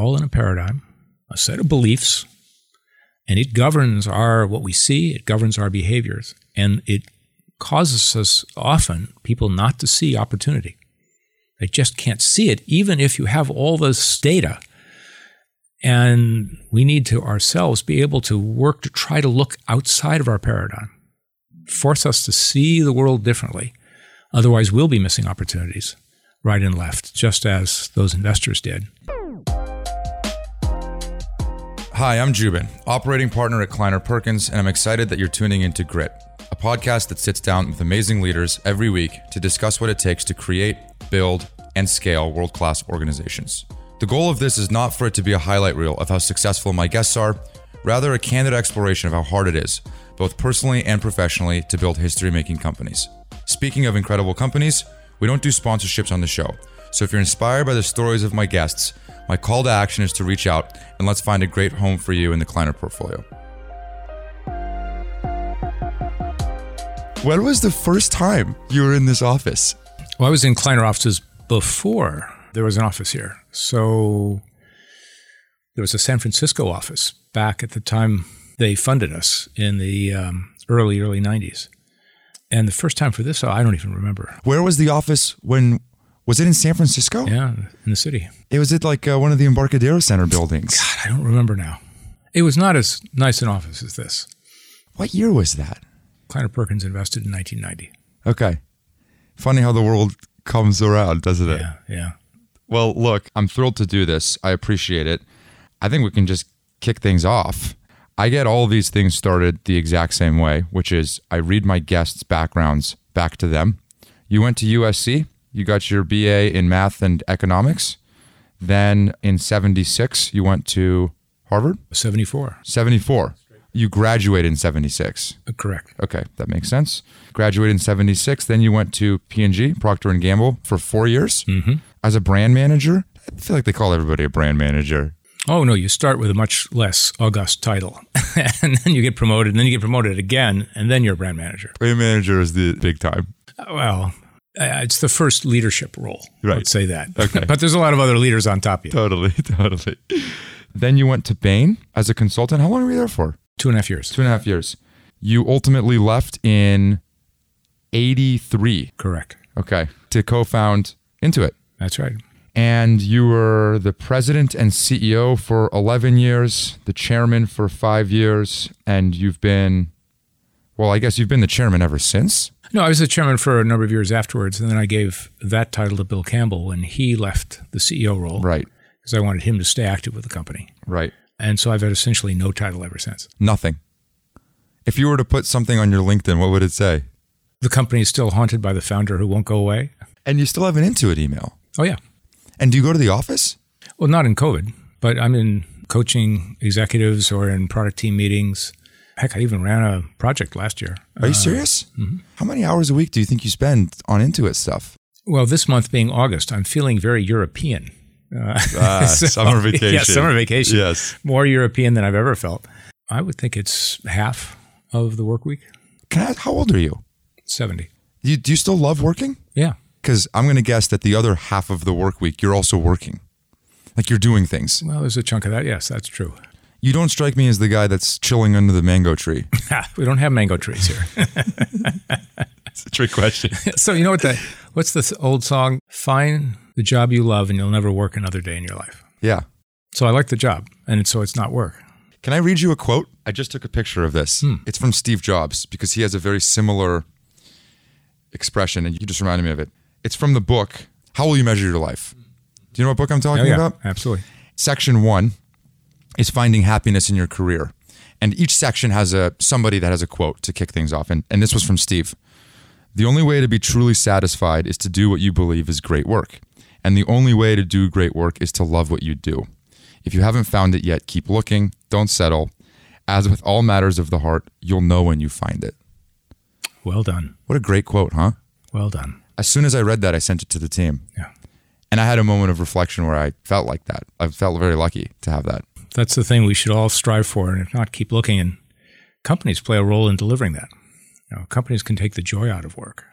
all in a paradigm, a set of beliefs, and it governs our what we see, it governs our behaviors, and it causes us often people not to see opportunity. They just can't see it, even if you have all this data. And we need to ourselves be able to work to try to look outside of our paradigm, force us to see the world differently. Otherwise, we'll be missing opportunities right and left, just as those investors did. Hi, I'm Joubin, operating partner at Kleiner Perkins, and I'm excited that you're tuning into Grit, a podcast that sits down with amazing leaders every week to discuss what it takes to create, build, and scale world class organizations. The goal of this is not for it to be a highlight reel of how successful my guests are, rather, a candid exploration of how hard it is, both personally and professionally, to build history making companies. Speaking of incredible companies, we don't do sponsorships on the show. So if you're inspired by the stories of my guests, my call to action is to reach out and let's find a great home for you in the Kleiner portfolio. When was the first time you were in this office? Well, I was in Kleiner offices before there was an office here. So there was a San Francisco office back at the time they funded us in the um, early, early 90s. And the first time for this, I don't even remember. Where was the office when was it in San Francisco? Yeah, in the city. It was at like uh, one of the Embarcadero Center buildings. God, I don't remember now. It was not as nice an office as this. What year was that? Kleiner Perkins invested in 1990. Okay. Funny how the world comes around, doesn't it? Yeah, yeah. Well, look, I'm thrilled to do this. I appreciate it. I think we can just kick things off. I get all these things started the exact same way, which is I read my guests' backgrounds back to them. You went to USC? You got your BA in math and economics. Then in 76, you went to Harvard? 74. 74. You graduated in 76. Uh, correct. Okay, that makes sense. Graduated in 76, then you went to P&G, Procter & Gamble for 4 years mm-hmm. as a brand manager. I feel like they call everybody a brand manager. Oh no, you start with a much less august title, and then you get promoted, and then you get promoted again, and then you're a brand manager. Brand manager is the big time. Well, uh, it's the first leadership role. Right. Let's say that. Okay. but there's a lot of other leaders on top of you. Totally, totally. Then you went to Bain as a consultant. How long were you there for? Two and a half years. Two and a half years. You ultimately left in 83. Correct. Okay. To co found Intuit. That's right. And you were the president and CEO for 11 years, the chairman for five years, and you've been, well, I guess you've been the chairman ever since. No, I was the chairman for a number of years afterwards, and then I gave that title to Bill Campbell when he left the CEO role. Right. Because I wanted him to stay active with the company. Right. And so I've had essentially no title ever since. Nothing. If you were to put something on your LinkedIn, what would it say? The company is still haunted by the founder who won't go away. And you still have an Intuit email. Oh, yeah. And do you go to the office? Well, not in COVID, but I'm in coaching executives or in product team meetings Heck, I even ran a project last year. Are you uh, serious? Mm-hmm. How many hours a week do you think you spend on Intuit stuff? Well, this month being August, I'm feeling very European. Uh, ah, so, summer vacation. Yeah, summer vacation. Yes. More European than I've ever felt. I would think it's half of the work week. Can I, how old are you? 70. You, do you still love working? Yeah. Because I'm going to guess that the other half of the work week, you're also working. Like you're doing things. Well, there's a chunk of that. Yes, that's true. You don't strike me as the guy that's chilling under the mango tree. we don't have mango trees here. it's a trick question. so you know what the what's the old song? Find the job you love and you'll never work another day in your life. Yeah. So I like the job and so it's not work. Can I read you a quote? I just took a picture of this. Hmm. It's from Steve Jobs because he has a very similar expression and you just reminded me of it. It's from the book How Will You Measure Your Life? Do you know what book I'm talking oh, yeah, about? Absolutely. Section 1 is finding happiness in your career. And each section has a somebody that has a quote to kick things off. And, and this was from Steve. The only way to be truly satisfied is to do what you believe is great work. And the only way to do great work is to love what you do. If you haven't found it yet, keep looking, don't settle. As with all matters of the heart, you'll know when you find it. Well done. What a great quote, huh? Well done. As soon as I read that, I sent it to the team. Yeah. And I had a moment of reflection where I felt like that. I felt very lucky to have that that's the thing we should all strive for, and if not, keep looking. And companies play a role in delivering that. You know, companies can take the joy out of work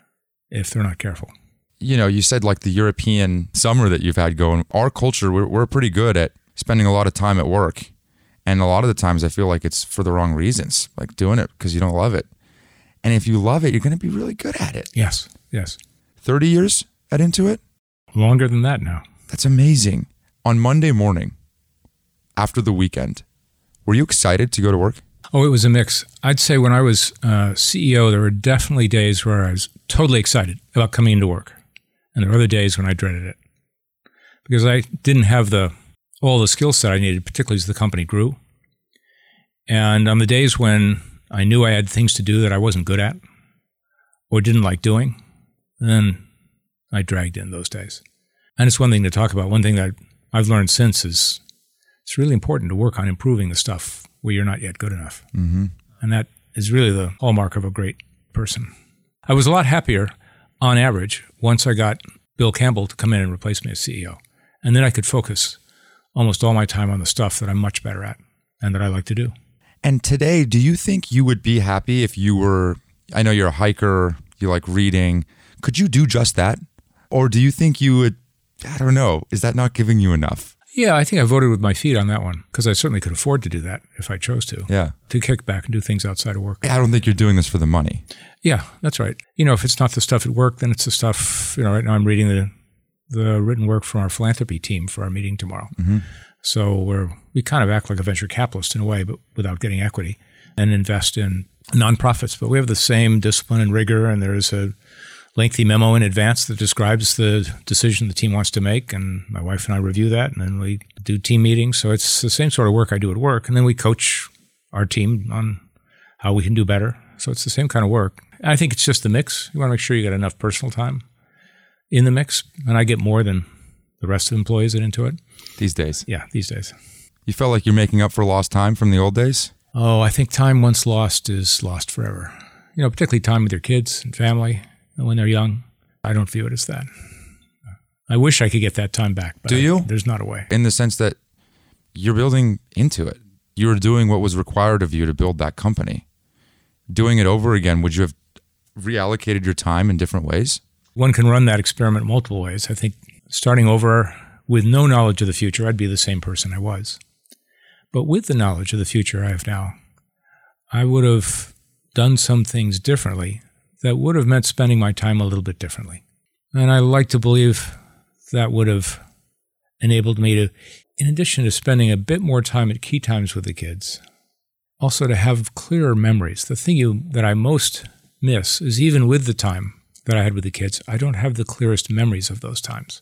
if they're not careful. You know, you said like the European summer that you've had going. Our culture, we're, we're pretty good at spending a lot of time at work. And a lot of the times I feel like it's for the wrong reasons, like doing it because you don't love it. And if you love it, you're going to be really good at it. Yes, yes. 30 years at Intuit? Longer than that now. That's amazing. On Monday morning, after the weekend, were you excited to go to work? Oh, it was a mix. I'd say when I was uh, CEO, there were definitely days where I was totally excited about coming into work, and there were other days when I dreaded it because I didn't have the all the skill set I needed, particularly as the company grew. And on the days when I knew I had things to do that I wasn't good at or didn't like doing, then I dragged in those days. And it's one thing to talk about. One thing that I've learned since is it's really important to work on improving the stuff where you're not yet good enough. Mm-hmm. And that is really the hallmark of a great person. I was a lot happier on average once I got Bill Campbell to come in and replace me as CEO. And then I could focus almost all my time on the stuff that I'm much better at and that I like to do. And today, do you think you would be happy if you were? I know you're a hiker, you like reading. Could you do just that? Or do you think you would? I don't know. Is that not giving you enough? Yeah, I think I voted with my feet on that one because I certainly could afford to do that if I chose to. Yeah. To kick back and do things outside of work. I don't think you're doing this for the money. Yeah, that's right. You know, if it's not the stuff at work, then it's the stuff, you know, right now I'm reading the the written work from our philanthropy team for our meeting tomorrow. Mm-hmm. So we're we kind of act like a venture capitalist in a way, but without getting equity and invest in nonprofits. But we have the same discipline and rigor, and there's a lengthy memo in advance that describes the decision the team wants to make, and my wife and I review that, and then we do team meetings. So it's the same sort of work I do at work, and then we coach our team on how we can do better. So it's the same kind of work. I think it's just the mix. You want to make sure you got enough personal time in the mix, and I get more than the rest of the employees at Intuit these days. Yeah, these days. You felt like you're making up for lost time from the old days? Oh, I think time once lost is lost forever. You know, particularly time with your kids and family when they're young. I don't view it as that. I wish I could get that time back. But Do you? I, there's not a way. In the sense that you're building Intuit. You were doing what was required of you to build that company. Doing it over again, would you have reallocated your time in different ways? One can run that experiment multiple ways. I think starting over with no knowledge of the future, I'd be the same person I was. But with the knowledge of the future I have now, I would have done some things differently that would have meant spending my time a little bit differently. And I like to believe that would have enabled me to, in addition to spending a bit more time at key times with the kids, also to have clearer memories. The thing you, that I most miss is even with the time that I had with the kids, I don't have the clearest memories of those times.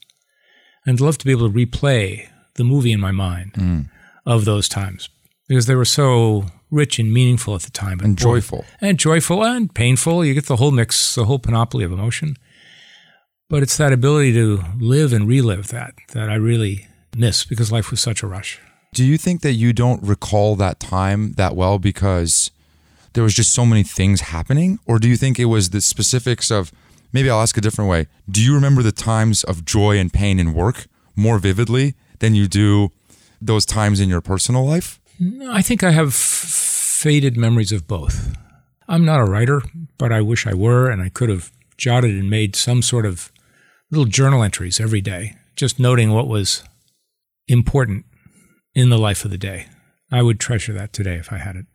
And I'd love to be able to replay the movie in my mind mm. of those times because they were so rich and meaningful at the time. And joyful. And joyful and painful. You get the whole mix, the whole panoply of emotion. But it's that ability to live and relive that that I really miss because life was such a rush. Do you think that you don't recall that time that well because there was just so many things happening? Or do you think it was the specifics of maybe I'll ask a different way. Do you remember the times of joy and pain in work more vividly than you do those times in your personal life? I think I have faded memories of both. I'm not a writer, but I wish I were, and I could have jotted and made some sort of little journal entries every day, just noting what was important in the life of the day. I would treasure that today if I had it.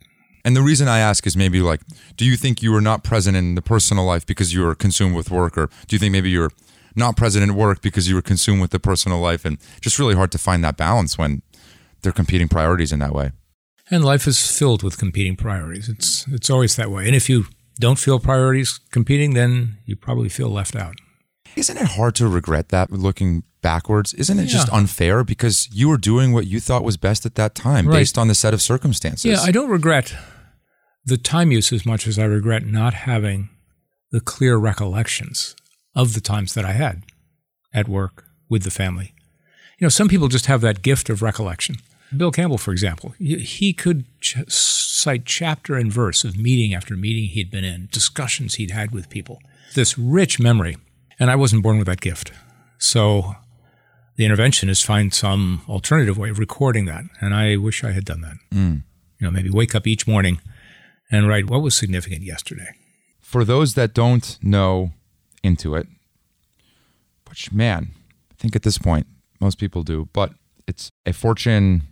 And the reason I ask is maybe like, do you think you were not present in the personal life because you were consumed with work? Or do you think maybe you're not present at work because you were consumed with the personal life? And just really hard to find that balance when they're competing priorities in that way. And life is filled with competing priorities. It's, it's always that way. And if you don't feel priorities competing, then you probably feel left out. Isn't it hard to regret that looking backwards? Isn't it yeah. just unfair because you were doing what you thought was best at that time right. based on the set of circumstances? Yeah, I don't regret the time use as much as I regret not having the clear recollections of the times that I had at work with the family. You know, some people just have that gift of recollection. Bill Campbell, for example, he could ch- cite chapter and verse of meeting after meeting he'd been in, discussions he'd had with people, this rich memory. And I wasn't born with that gift. So the intervention is find some alternative way of recording that. And I wish I had done that. Mm. You know, maybe wake up each morning and write what was significant yesterday. For those that don't know Intuit, which man, I think at this point most people do, but It's a Fortune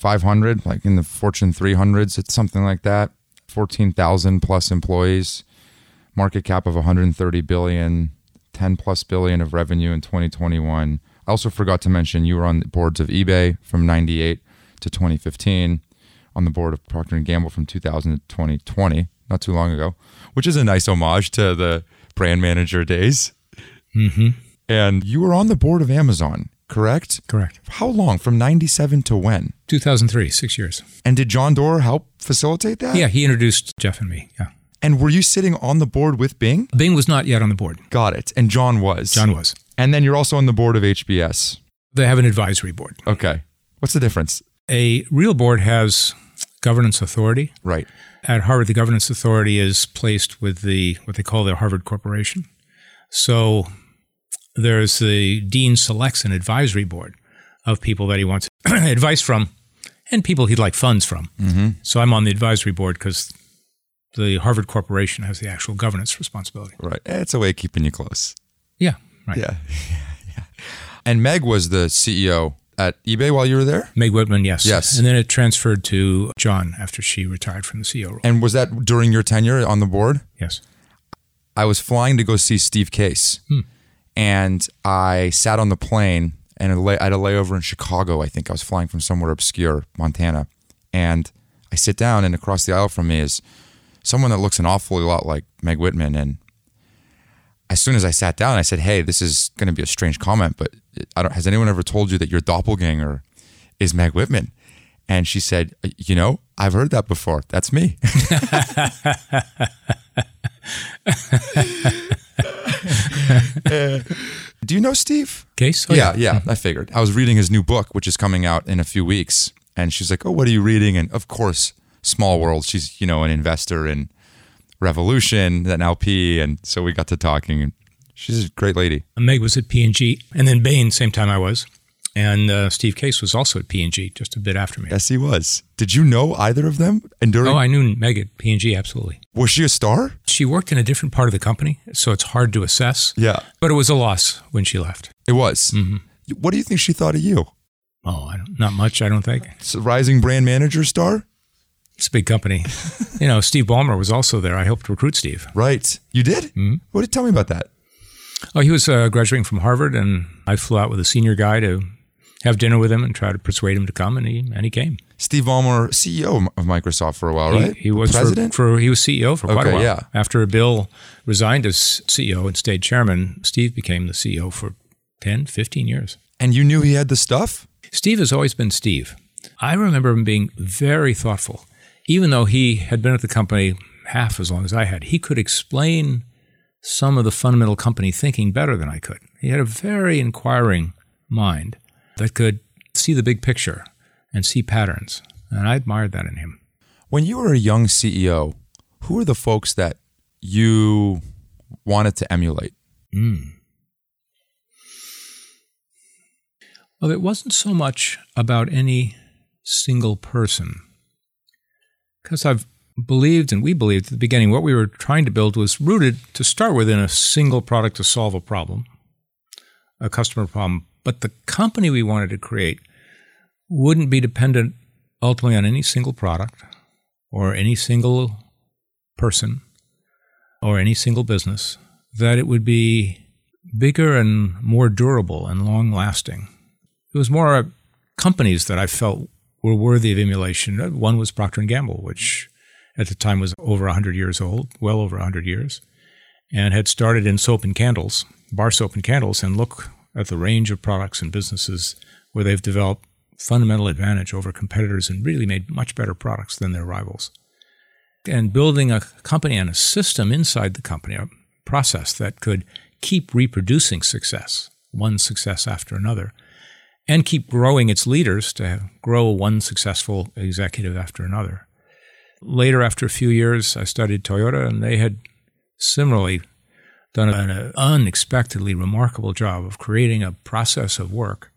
500, like in the Fortune 300s. It's something like that. 14,000 plus employees, market cap of 130 billion, 10 plus billion of revenue in 2021. I also forgot to mention you were on the boards of eBay from 98 to 2015, on the board of Procter and Gamble from 2000 to 2020, not too long ago, which is a nice homage to the brand manager days. Mm-hmm. And you were on the board of Amazon, correct? Correct. How long? From 97 to when? 2003, six years. And did John Doerr help facilitate that? Yeah, he introduced Jeff and me. Yeah. And were you sitting on the board with Bing? Bing was not yet on the board. Got it. And John was. John was. And then you're also on the board of HBS. They have an advisory board. Okay. What's the difference? A real board has governance authority. Right. At Harvard, the governance authority is placed with the what they call the Harvard Corporation. So there's the dean selects an advisory board of people that he wants advice from and people he'd like funds from. Mm-hmm. So I'm on the advisory board because the Harvard Corporation has the actual governance responsibility. Right. It's a way of keeping you close. Yeah, right. Yeah. yeah. And Meg was the CEO at eBay while you were there? Meg Whitman, yes. Yes. And then it transferred to John after she retired from the CEO role. And was that during your tenure on the board? yes. I was flying to go see Steve Case, and I sat on the plane and I had a layover in Chicago. I think I was flying from somewhere obscure, Montana, and I sit down, and across the aisle from me is someone that looks an awfully lot like Meg Whitman. And as soon as I sat down, I said, "Hey, this is going to be a strange comment, but I don't, has anyone ever told you that your doppelganger is Meg Whitman?" And she said, "You know, I've heard that before. That's me." Uh, do you know Steve? Case? Oh, yeah, yeah, I figured. I was reading his new book, which is coming out in a few weeks, and she's like, "Oh, what are you reading?" And of course, Small World. She's you know an investor in Revolution, an LP, and so we got to talking. And she's a great lady. Meg was at P&G, and then Bain, same time I was. And uh, Steve Case was also at P&G, just a bit after me. Yes, he was. Did you know either of them? And during Oh, I knew Meg at P&G, absolutely. was she a star? She worked in a different part of the company, so it's hard to assess. Yeah, But it was a loss when she left. it was. What do you think she thought of you? Oh, I don't, not much, I don't think. S- Rising brand manager star? It's a big company. you know, Steve Ballmer was also there. I helped recruit Steve. Right. You did? Mm-hmm. What did tell me about that? Oh, he was uh, graduating from Harvard, and I flew out with a senior guy to have dinner with him and try to persuade him to come, and he and he came. Steve Ballmer, CEO of Microsoft for a while, right? He, was for, president. for he was CEO for quite Okay, a while. yeah. After Bill resigned as CEO and stayed chairman, Steve became the CEO for 10, 15 years. and you knew he had the stuff? Steve has always been Steve. I remember him being very thoughtful. Even though he had been at the company half as long as I had, he could explain some of the fundamental company thinking better than I could. He had a very inquiring mind that could see the big picture and see patterns. And I admired that in him. When you were a young CEO, who were the folks that you wanted to emulate? Hmm. Well, it wasn't so much about any single person. Because I've believed, and we believed at the beginning, what we were trying to build was rooted to start with in a single product to solve a problem, a customer problem. But the company we wanted to create wouldn't be dependent ultimately on any single product or any single person or any single business, that it would be bigger and more durable and long lasting. It was more companies that I felt were worthy of emulation. One was Procter Gamble, which at the time was over 100 years old, well over 100 years, and had started in soap and candles, bar soap and candles, and look at the range of products and businesses where they've developed fundamental advantage over competitors and really made much better products than their rivals. And building a company and a system inside the company, a process that could keep reproducing success, one success after another, and keep growing its leaders to grow one successful executive after another. Later, after a few years, I studied Toyota, and they had similarly done an unexpectedly remarkable job of creating a process of work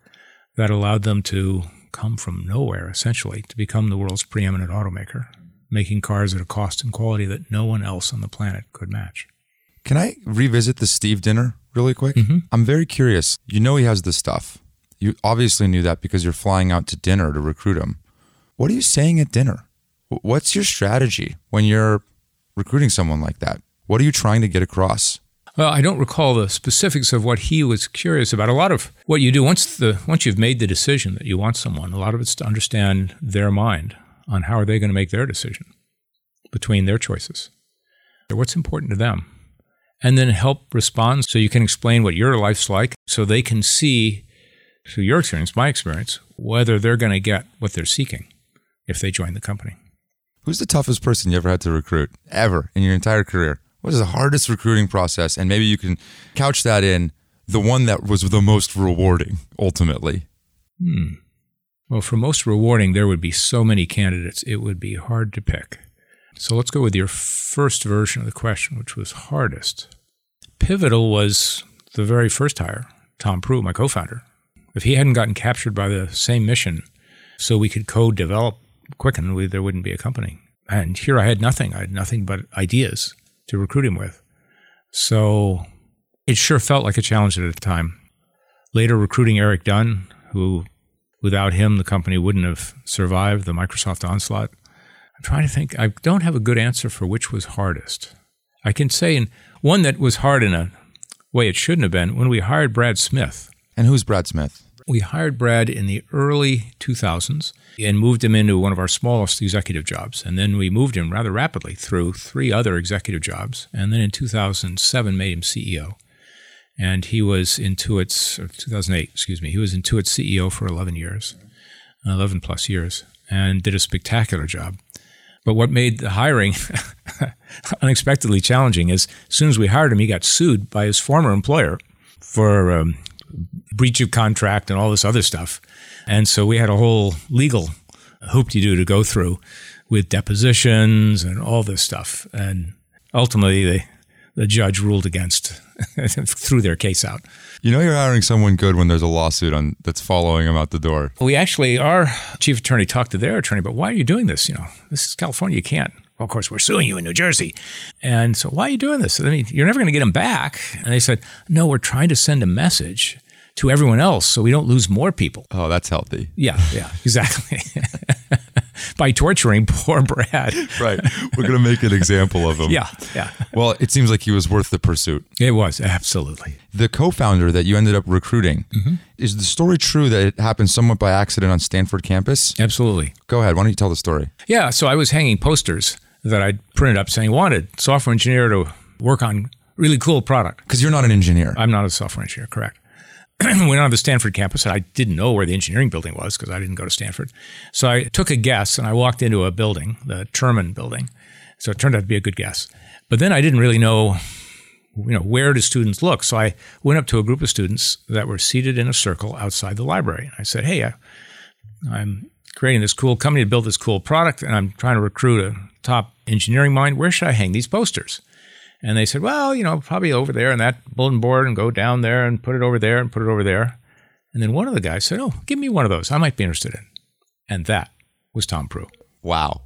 that allowed them to come from nowhere, essentially, to become the world's preeminent automaker, making cars at a cost and quality that no one else on the planet could match. Can I revisit the Steve dinner really quick? Mm-hmm. I'm very curious. You know he has the stuff. You obviously knew that because you're flying out to dinner to recruit him. What are you saying at dinner? What's your strategy when you're recruiting someone like that? What are you trying to get across? Well, I don't recall the specifics of what he was curious about. A lot of what you do once the once you've made the decision that you want someone, a lot of it's to understand their mind on how are they going to make their decision between their choices. What's important to them? And then help respond so you can explain what your life's like so they can see through your experience, my experience, whether they're going to get what they're seeking if they join the company. Who's the toughest person you ever had to recruit ever in your entire career? What is the hardest recruiting process? And maybe you can couch that in the one that was the most rewarding ultimately. Hmm. Well, for most rewarding, there would be so many candidates, it would be hard to pick. So let's go with your first version of the question, which was hardest. Pivotal was the very first hire, Tom Proulx, my co founder. If he hadn't gotten captured by the same mission, so we could co develop Quicken, there wouldn't be a company. And here I had nothing. I had nothing but ideas to recruit him with. So it sure felt like a challenge at the time. Later, recruiting Eric Dunn, who without him, the company wouldn't have survived the Microsoft onslaught. I'm trying to think. I don't have a good answer for which was hardest. I can say in one that was hard in a way it shouldn't have been when we hired Brad Smith. And who's Brad Smith? We hired Brad in the early 2000s and moved him into one of our smallest executive jobs. And then we moved him rather rapidly through three other executive jobs. And then in 2007, made him CEO. And he was Intuit's, 2008, excuse me, he was Intuit's CEO for 11 years, 11 plus years, and did a spectacular job. But what made the hiring unexpectedly challenging is as soon as we hired him, he got sued by his former employer for um, breach of contract and all this other stuff. And so we had a whole legal hoop to do to go through with depositions and all this stuff. And ultimately, they, the judge ruled against, threw their case out. You know you're hiring someone good when there's a lawsuit on that's following them out the door. We actually, our chief attorney talked to their attorney, but why are you doing this? You know, this is California. You can't. Well, of course, we're suing you in New Jersey. And so why are you doing this? I mean, you're never going to get them back. And they said, no, we're trying to send a message to everyone else so we don't lose more people. Oh, that's healthy. Yeah, yeah, exactly. By torturing poor Brad. right. We're going to make an example of him. Yeah, yeah. Well, it seems like he was worth the pursuit. It was, absolutely. The co founder that you ended up recruiting, mm-hmm. is the story true that it happened somewhat by accident on Stanford campus? Absolutely. Go ahead. Why don't you tell the story? Yeah, so I was hanging posters that I'd printed up saying, wanted software engineer to work on really cool product. Because you're not an engineer. I'm not a software engineer, correct. went on the Stanford campus, and I didn't know where the engineering building was because I didn't go to Stanford. So I took a guess, and I walked into a building, the Terman building. So it turned out to be a good guess. But then I didn't really know, you know, where do students look? So I went up to a group of students that were seated in a circle outside the library. I said, "Hey, I, I'm creating this cool company to build this cool product, and I'm trying to recruit a top engineering mind. Where should I hang these posters?" And they said, well, you know, probably over there on that bulletin board and go down there and put it over there and put it over there. And then one of the guys said, oh, give me one of those. I might be interested in. And that was Tom Proulx. Wow.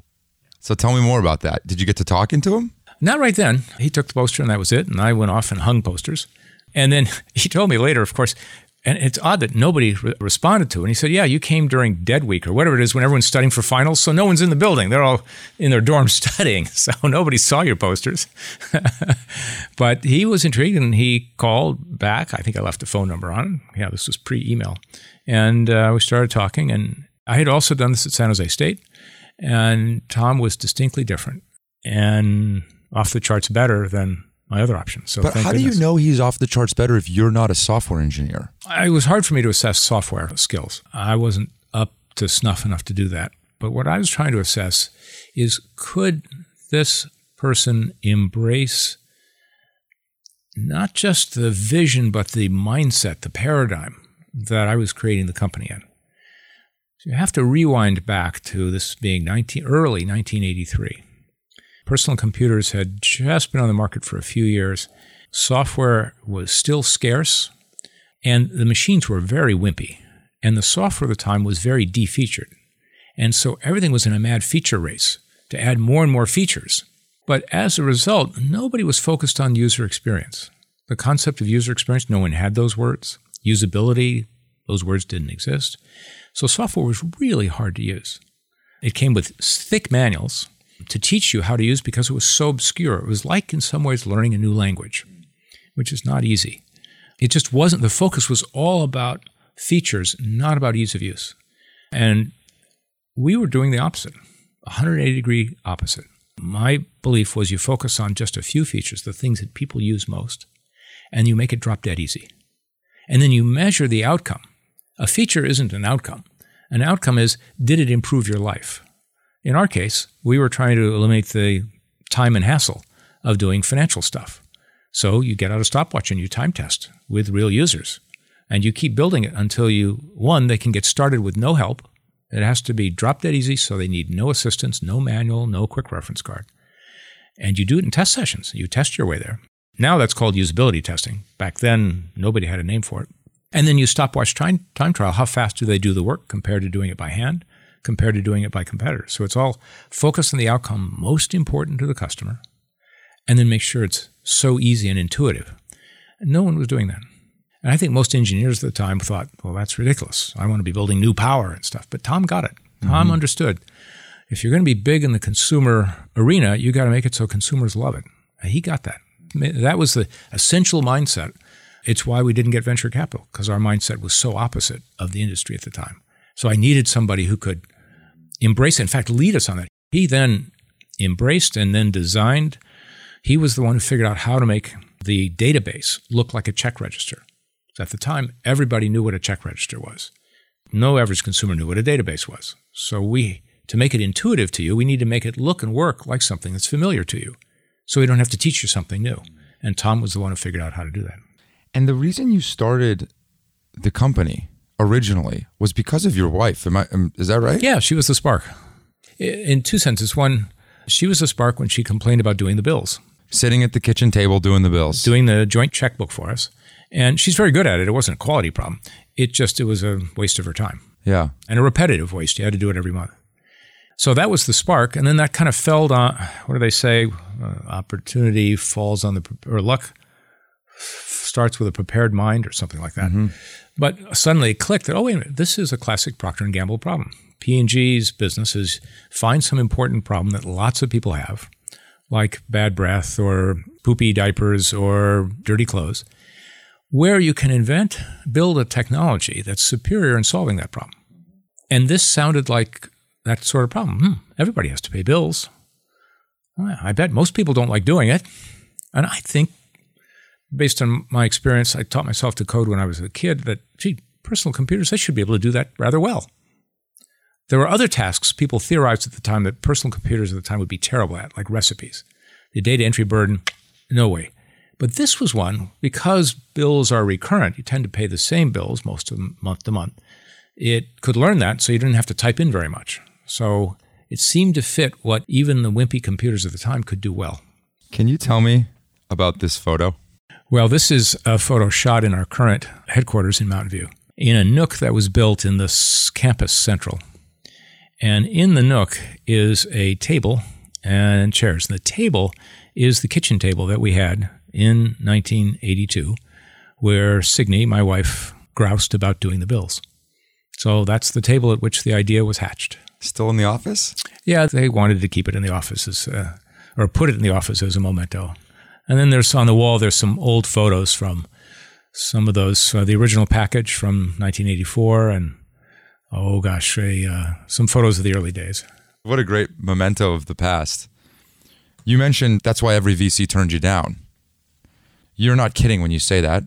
So tell me more about that. Did you get to talking to him? Not right then. He took the poster and that was it. And I went off and hung posters. And then he told me later, of course, and it's odd that nobody re- responded to it. And he said, Yeah, you came during dead week or whatever it is when everyone's studying for finals. So no one's in the building. They're all in their dorm studying. So nobody saw your posters. but he was intrigued and he called back. I think I left a phone number on. Yeah, this was pre email. And uh, we started talking. And I had also done this at San Jose State. And Tom was distinctly different and off the charts better than my other options. So, but how goodness. do you know he's off the charts better if you're not a software engineer? It was hard for me to assess software skills. I wasn't up to snuff enough to do that. But what I was trying to assess is could this person embrace not just the vision, but the mindset, the paradigm that I was creating the company in? So you have to rewind back to this being 19, early 1983 Personal computers had just been on the market for a few years. Software was still scarce, and the machines were very wimpy. And the software at the time was very defeatured. And so everything was in a mad feature race to add more and more features. But as a result, nobody was focused on user experience. The concept of user experience, no one had those words. Usability, Those words didn't exist. So software was really hard to use. It came with thick manuals to teach you how to use because it was so obscure. It was like, in some ways, learning a new language, which is not easy. It just wasn't, the focus was all about features, not about ease of use. And we were doing the opposite 180 degree opposite. My belief was you focus on just a few features, the things that people use most, and you make it drop dead easy. And then you measure the outcome. A feature isn't an outcome. An outcome is did it improve your life? In our case, we were trying to eliminate the time and hassle of doing financial stuff. So you get out a stopwatch and you time test with real users. And you keep building it until you, one, they can get started with no help. It has to be drop dead easy, so they need no assistance, no manual, no quick reference card. And you do it in test sessions. You test your way there. Now that's called usability testing. Back then, nobody had a name for it. And then you stopwatch time, time trial. How fast do they do the work compared to doing it by hand, compared to doing it by competitors? So it's all focus on the outcome most important to the customer, and then make sure it's so easy and intuitive. And no one was doing that. And I think most engineers at the time thought, well, that's ridiculous. I want to be building new power and stuff. But Tom got it. Tom mm-hmm. understood. If you're going to be big in the consumer arena, you got to make it so consumers love it. And he got that. That was the essential mindset. It's why we didn't get venture capital because our mindset was so opposite of the industry at the time. So I needed somebody who could embrace in fact, lead us on that. He then embraced and then designed. He was the one who figured out how to make the database look like a check register. So at the time, everybody knew what a check register was. No average consumer knew what a database was. So we, to make it intuitive to you, we need to make it look and work like something that's familiar to you so we don't have to teach you something new. And Tom was the one who figured out how to do that. And the reason you started the company originally was because of your wife. Am I? Is that right? Yeah, she was the spark. In two senses. One, she was the spark when she complained about doing the bills, sitting at the kitchen table doing the bills, doing the joint checkbook for us. And she's very good at it. It wasn't a quality problem. It just it was a waste of her time. Yeah, and a repetitive waste. You had to do it every month. So that was the spark, and then that kind of fell on. What do they say? Uh, opportunity falls on the or luck starts with a prepared mind or something like that. Mm-hmm. But suddenly it clicked that oh wait a minute, this is a classic Procter and Gamble problem. P&G's business is find some important problem that lots of people have, like bad breath or poopy diapers or dirty clothes, where you can invent, build a technology that's superior in solving that problem. And this sounded like that sort of problem. Hmm, everybody has to pay bills. Well, I bet most people don't like doing it. And I think, based on my experience, I taught myself to code when I was a kid that, gee, personal computers, they should be able to do that rather well. There were other tasks people theorized at the time that personal computers at the time would be terrible at, like recipes. The data entry burden, no way. But this was one, because bills are recurrent, you tend to pay the same bills most of them month to month. It could learn that so you didn't have to type in very much. So it seemed to fit what even the wimpy computers of the time could do well. Can you tell me about this photo? Well, this is a photo shot in our current headquarters in Mountain View, in a nook that was built in the campus central. And in the nook is a table and chairs. And the table is the kitchen table that we had in 1982, where Signe, my wife, groused about doing the bills. So that's the table at which the idea was hatched. Still in the office? Yeah, they wanted to keep it in the office as, uh, or put it in the office as a memento. And then there's on the wall, there's some old photos from some of those, uh, the original package from 1984, and oh gosh, a, uh, some photos of the early days. What a great memento of the past. You mentioned that's why every VC turned you down. You're not kidding when you say that.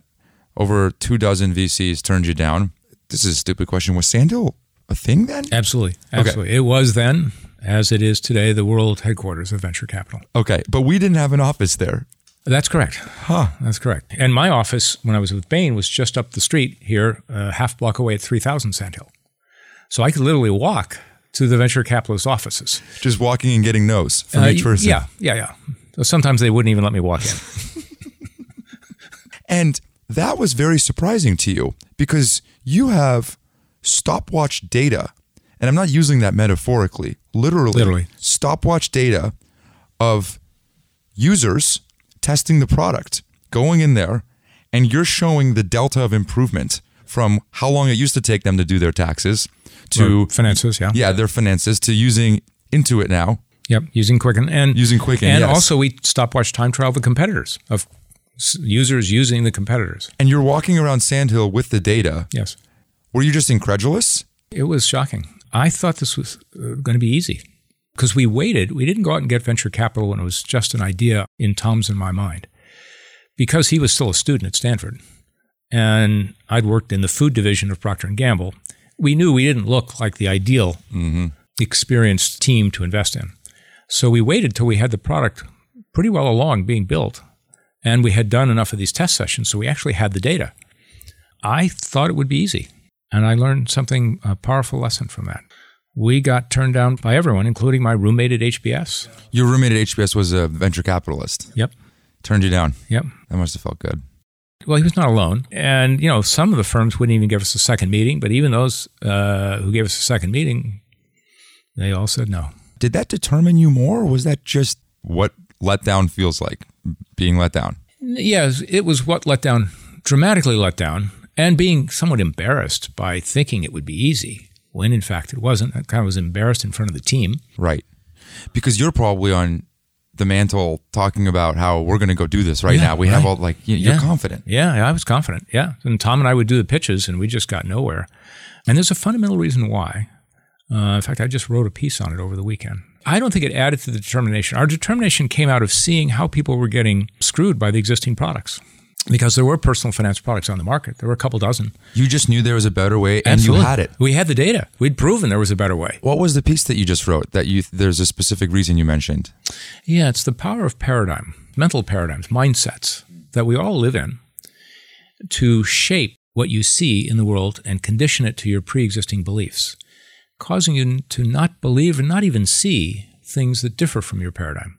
Over two dozen VCs turned you down. This is a stupid question. Was Sandhill a thing then? Absolutely. Absolutely. Okay. It was then, as it is today, the world headquarters of venture capital. Okay. But we didn't have an office there. That's correct. Huh. That's correct. And my office, when I was with Bain, was just up the street here, a half block away at 3000 Sandhill. So I could literally walk to the venture capitalist offices. Just walking and getting no's from uh, each person. Yeah, yeah, yeah. So sometimes they wouldn't even let me walk in. and that was very surprising to you because you have stopwatch data, and I'm not using that metaphorically, literally, literally. stopwatch data of users testing the product, going in there, and you're showing the delta of improvement from how long it used to take them to do their taxes to Or finances, yeah. yeah, their finances to using Intuit now, Yep, using Quicken and using Quicken. and yes. also we stopwatch time trial the competitors of users using the competitors. and you're walking around Sandhill with the data. Yes, Were you just incredulous? it was shocking. I thought this was uh, going to be easy because we waited. We didn't go out and get venture capital when it was just an idea in Tom's and my mind, because he was still a student at Stanford, and I'd worked in the food division of Procter and Gamble. We knew we didn't look like the ideal mm-hmm. experienced team to invest in. So we waited till we had the product pretty well along being built and we had done enough of these test sessions so we actually had the data. I thought it would be easy and I learned something a powerful lesson from that. We got turned down by everyone including my roommate at HBS. Your roommate at HBS was a venture capitalist. Yep. Turned you down. Yep. That must have felt good. Well, he was not alone. And, you know, some of the firms wouldn't even give us a second meeting, but even those uh, who gave us a second meeting, they all said no. Did that determine you more, or was that just what letdown feels like? Being let down. Yes, it was what let down, dramatically let down, and being somewhat embarrassed by thinking it would be easy when in fact it wasn't. I kind of was embarrassed in front of the team. Right. Because you're probably on the mantle talking about how we're going to go do this right Yeah, now. We have all like you- you're Yeah. confident. Yeah, I was confident. Yeah. And Tom and I would do the pitches and we just got nowhere. And there's a fundamental reason why. Uh, in fact, I just wrote a piece on it over the weekend. I don't think it added to the determination. Our determination came out of seeing how people were getting screwed by the existing products. Because there were personal finance products on the market. There were a couple dozen. You just knew there was a better way, and Absolutely. you had it. We had the data. We'd proven there was a better way. What was the piece that you just wrote? That you there's a specific reason you mentioned. Yeah, it's the power of paradigm, mental paradigms, mindsets that we all live in to shape what you see in the world and condition it to your pre existing beliefs, causing you to not believe and not even see things that differ from your paradigm.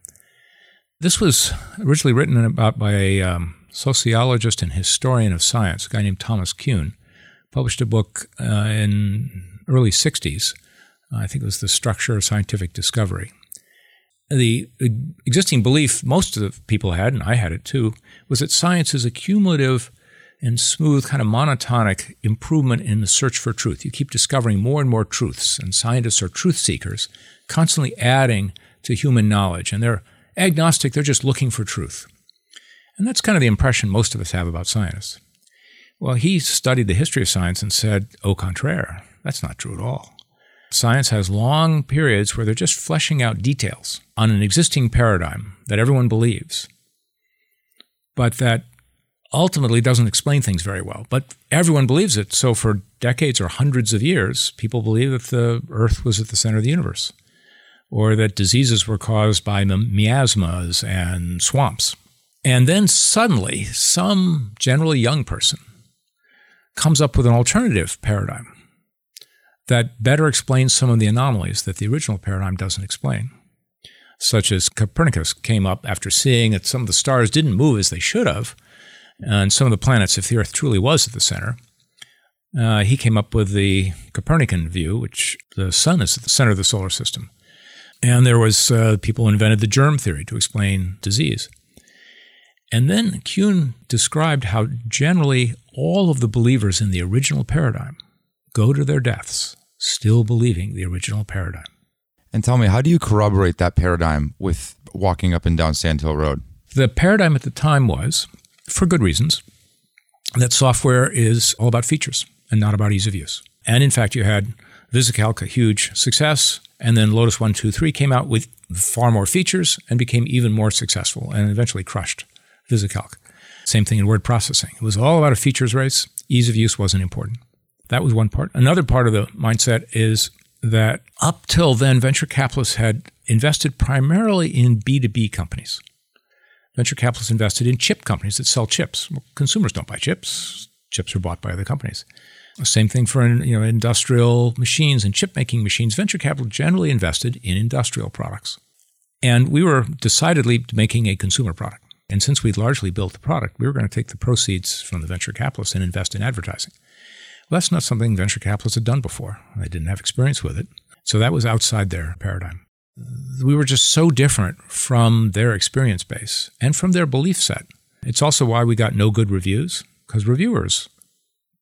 This was originally written about by a um, sociologist and historian of science, a guy named Thomas Kuhn. Published a book uh, in early 60s. I think it was The Structure of Scientific Discovery the existing belief most of the people had, and I had it too, was that science is a cumulative and smooth, kind of monotonic improvement in the search for truth. You keep discovering more and more truths, and scientists are truth seekers, constantly adding to human knowledge. And they're agnostic, they're just looking for truth. And that's kind of the impression most of us have about scientists. Well, he studied the history of science and said, au contraire, that's not true at all. Science has long periods where they're just fleshing out details on an existing paradigm that everyone believes, but that ultimately doesn't explain things very well. But everyone believes it. So for decades or hundreds of years, people believe that the Earth was at the center of the universe, or that diseases were caused by mi- miasmas and swamps. And then suddenly, some generally young person comes up with an alternative paradigm that better explains some of the anomalies that the original paradigm doesn't explain. Such as Copernicus came up after seeing that some of the stars didn't move as they should have, and some of the planets, if the Earth truly was at the center. Uh, he came up with the Copernican view, which the sun is at the center of the solar system. And there was uh, people invented the germ theory to explain disease. And then Kuhn described how generally all of the believers in the original paradigm go to their deaths still believing the original paradigm. And tell me, how do you corroborate that paradigm with walking up and down Sand Hill Road? The paradigm at the time was, for good reasons, that software is all about features and not about ease of use. And in fact, you had VisiCalc, a huge success, and then Lotus 123 came out with far more features and became even more successful and eventually crushed VisiCalc. Same thing in word processing. It was all about a features race. Ease of use wasn't important. That was one part. Another part of the mindset is that up till then, venture capitalists had invested primarily in B2B companies. Venture capitalists invested in chip companies that sell chips. Well, consumers don't buy chips. Chips are bought by other companies. Same thing for you know industrial machines and chip making machines. Venture capital generally invested in industrial products, and we were decidedly making a consumer product. And since we'd largely built the product, we were going to take the proceeds from the venture capitalists and invest in advertising. Well, that's not something venture capitalists had done before. They didn't have experience with it. So that was outside their paradigm. We were just so different from their experience base and from their belief set. It's also why we got no good reviews, because reviewers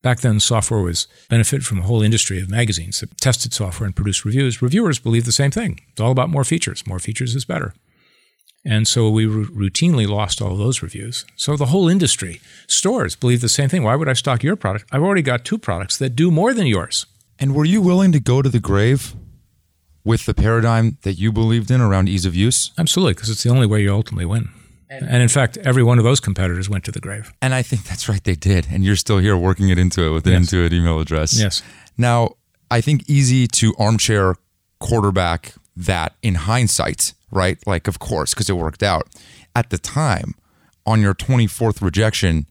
Back then, software was benefited from a whole industry of magazines that tested software and produced reviews. Reviewers believed the same thing. It's all about more features. More features is better. And so we r- routinely lost all those reviews. So the whole industry, stores believe the same thing. Why would I stock your product? I've already got two products that do more than yours. And were you willing to go to the grave with the paradigm that you believed in around ease of use? Absolutely, because it's the only way you ultimately win. And in fact, every one of those competitors went to the grave. And I think that's right, they did. And you're still here working it Intuit with an Yes. Intuit email address. Yes. Now, I think easy to armchair quarterback that in hindsight, right? Like, of course, because it worked out. At the time, on your 24th rejection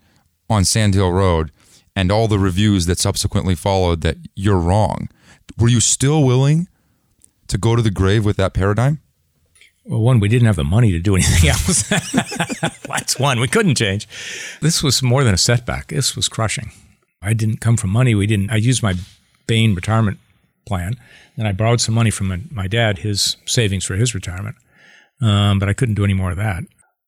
on Sand Hill Road and all the reviews that subsequently followed that you're wrong, were you still willing to go to the grave with that paradigm? Well, one, we didn't have the money to do anything else. That's one we couldn't change. This was more than a setback. This was crushing. I didn't come from money. We didn't. I used my Bain retirement plan, and I borrowed some money from my, my dad, his savings for his retirement. Um, but I couldn't do any more of that.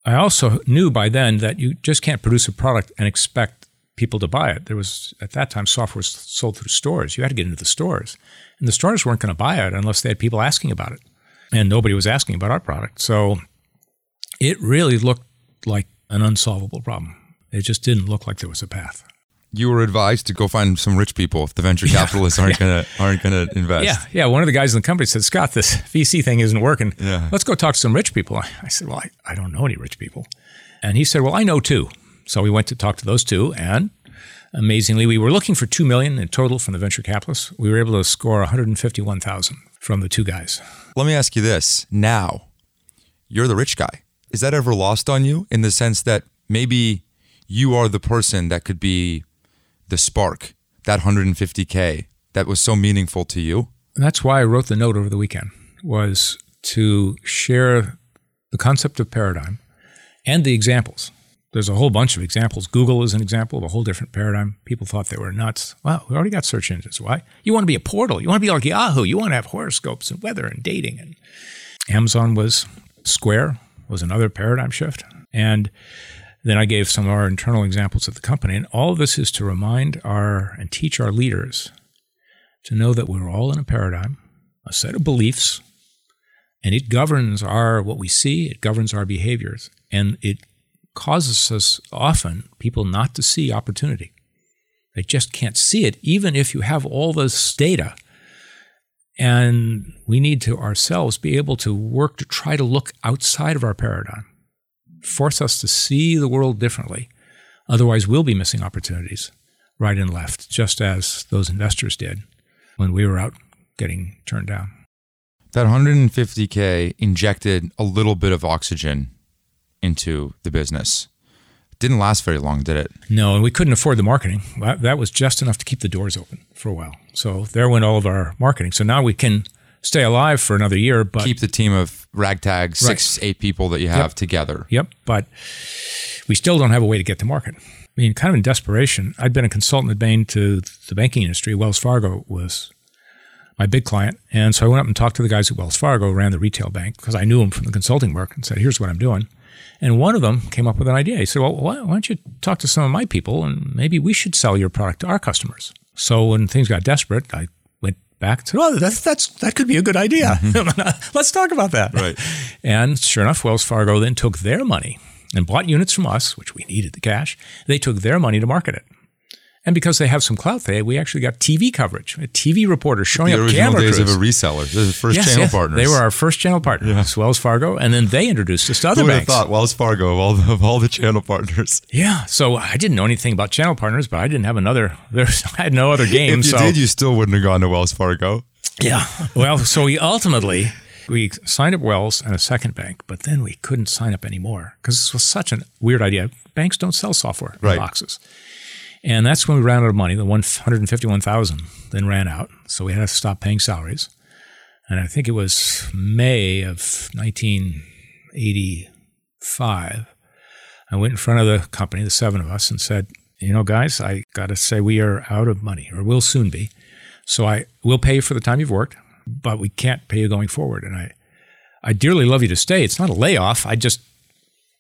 I also knew by then that you just can't produce a product and expect people to buy it. There was at that time software was sold through stores. You had to get into the stores, and the stores weren't going to buy it unless they had people asking about it and nobody was asking about our product. So it really looked like an unsolvable problem. It just didn't look like there was a path. You were advised to go find some rich people if the venture capitalists aren't gonna aren't gonna invest. Yeah, yeah. One of the guys in the company said, "Scott, this VC thing isn't working. Yeah. Let's go talk to some rich people." I said, "Well, I, I don't know any rich people," and he said, "Well, I know two." So we went to talk to those two, and amazingly, we were looking for two million in total from the venture capitalists. We were able to score one hundred and fifty-one thousand from the two guys. Let me ask you this. Now, you're the rich guy. Is that ever lost on you in the sense that maybe you are the person that could be the spark, that 150K that was so meaningful to you? And that's why I wrote the note over the weekend was to share the concept of paradigm and the examples. There's a whole bunch of examples. Google is an example of a whole different paradigm. People thought they were nuts. Well, we already got search engines. Why? You want to be a portal. You want to be like Yahoo. You want to have horoscopes and weather and dating. And Amazon was Square was another paradigm shift. And then I gave some of our internal examples of the company. And all of this is to remind our and teach our leaders to know that we're all in a paradigm, a set of beliefs, and it governs our what we see, it governs our behaviors, and it causes us often people not to see opportunity. They just can't see it, even if you have all this data. And we need to ourselves be able to work to try to look outside of our paradigm, force us to see the world differently. Otherwise, we'll be missing opportunities right and left, just as those investors did when we were out getting turned down. That 150K injected a little bit of oxygen into the business. Didn't last very long, did it? No, and we couldn't afford the marketing. That, that was just enough to keep the doors open for a while. So there went all of our marketing. So now we can stay alive for another year, but Keep the team of ragtag, six, eight people that you have together. Yep, but we still don't have a way to get to market. I mean, kind of in desperation, I'd been a consultant at Bain to the banking industry. Wells Fargo was my big client. And so I went up and talked to the guys at Wells Fargo, ran the retail bank, because I knew them from the consulting work, and said, here's what I'm doing. And one of them came up with an idea. He said, well, why, don't you talk to some of my people and maybe we should sell your product to our customers? So when things got desperate, I back said, oh, that's, that's, that could be a good idea. Mm-hmm. Let's talk about that. Right. And sure enough, Wells Fargo then took their money and bought units from us, which we needed the cash. They took their money to market it. And because they have some clout there, we actually got TV coverage, a TV reporter showing up The up original camera days crews. of a reseller. They're the first Yes, channel yes. partners. They were our first channel partner partners, Wells Fargo, and then they introduced us to other Who would have banks. thought Wells Fargo of all the, of all the channel partners? Yeah, so I didn't know anything about channel partners, but I didn't have another. There's, I had no other game. If you so did, you still wouldn't have gone to Wells Fargo. yeah, well, so we ultimately we signed up Wells and a second bank, but then we couldn't sign up anymore because this was such a weird idea. Banks don't sell software Right. boxes, and that's when we ran out of money. The one hundred and fifty-one thousand then ran out, so we had to stop paying salaries. And I think it was May of nineteen eighty-five. I went in front of the company, the seven of us, and said, "You know, guys, I got to say we are out of money, or will soon be. So I will pay you for the time you've worked, but we can't pay you going forward. And I, I dearly love you to stay. It's not a layoff. I just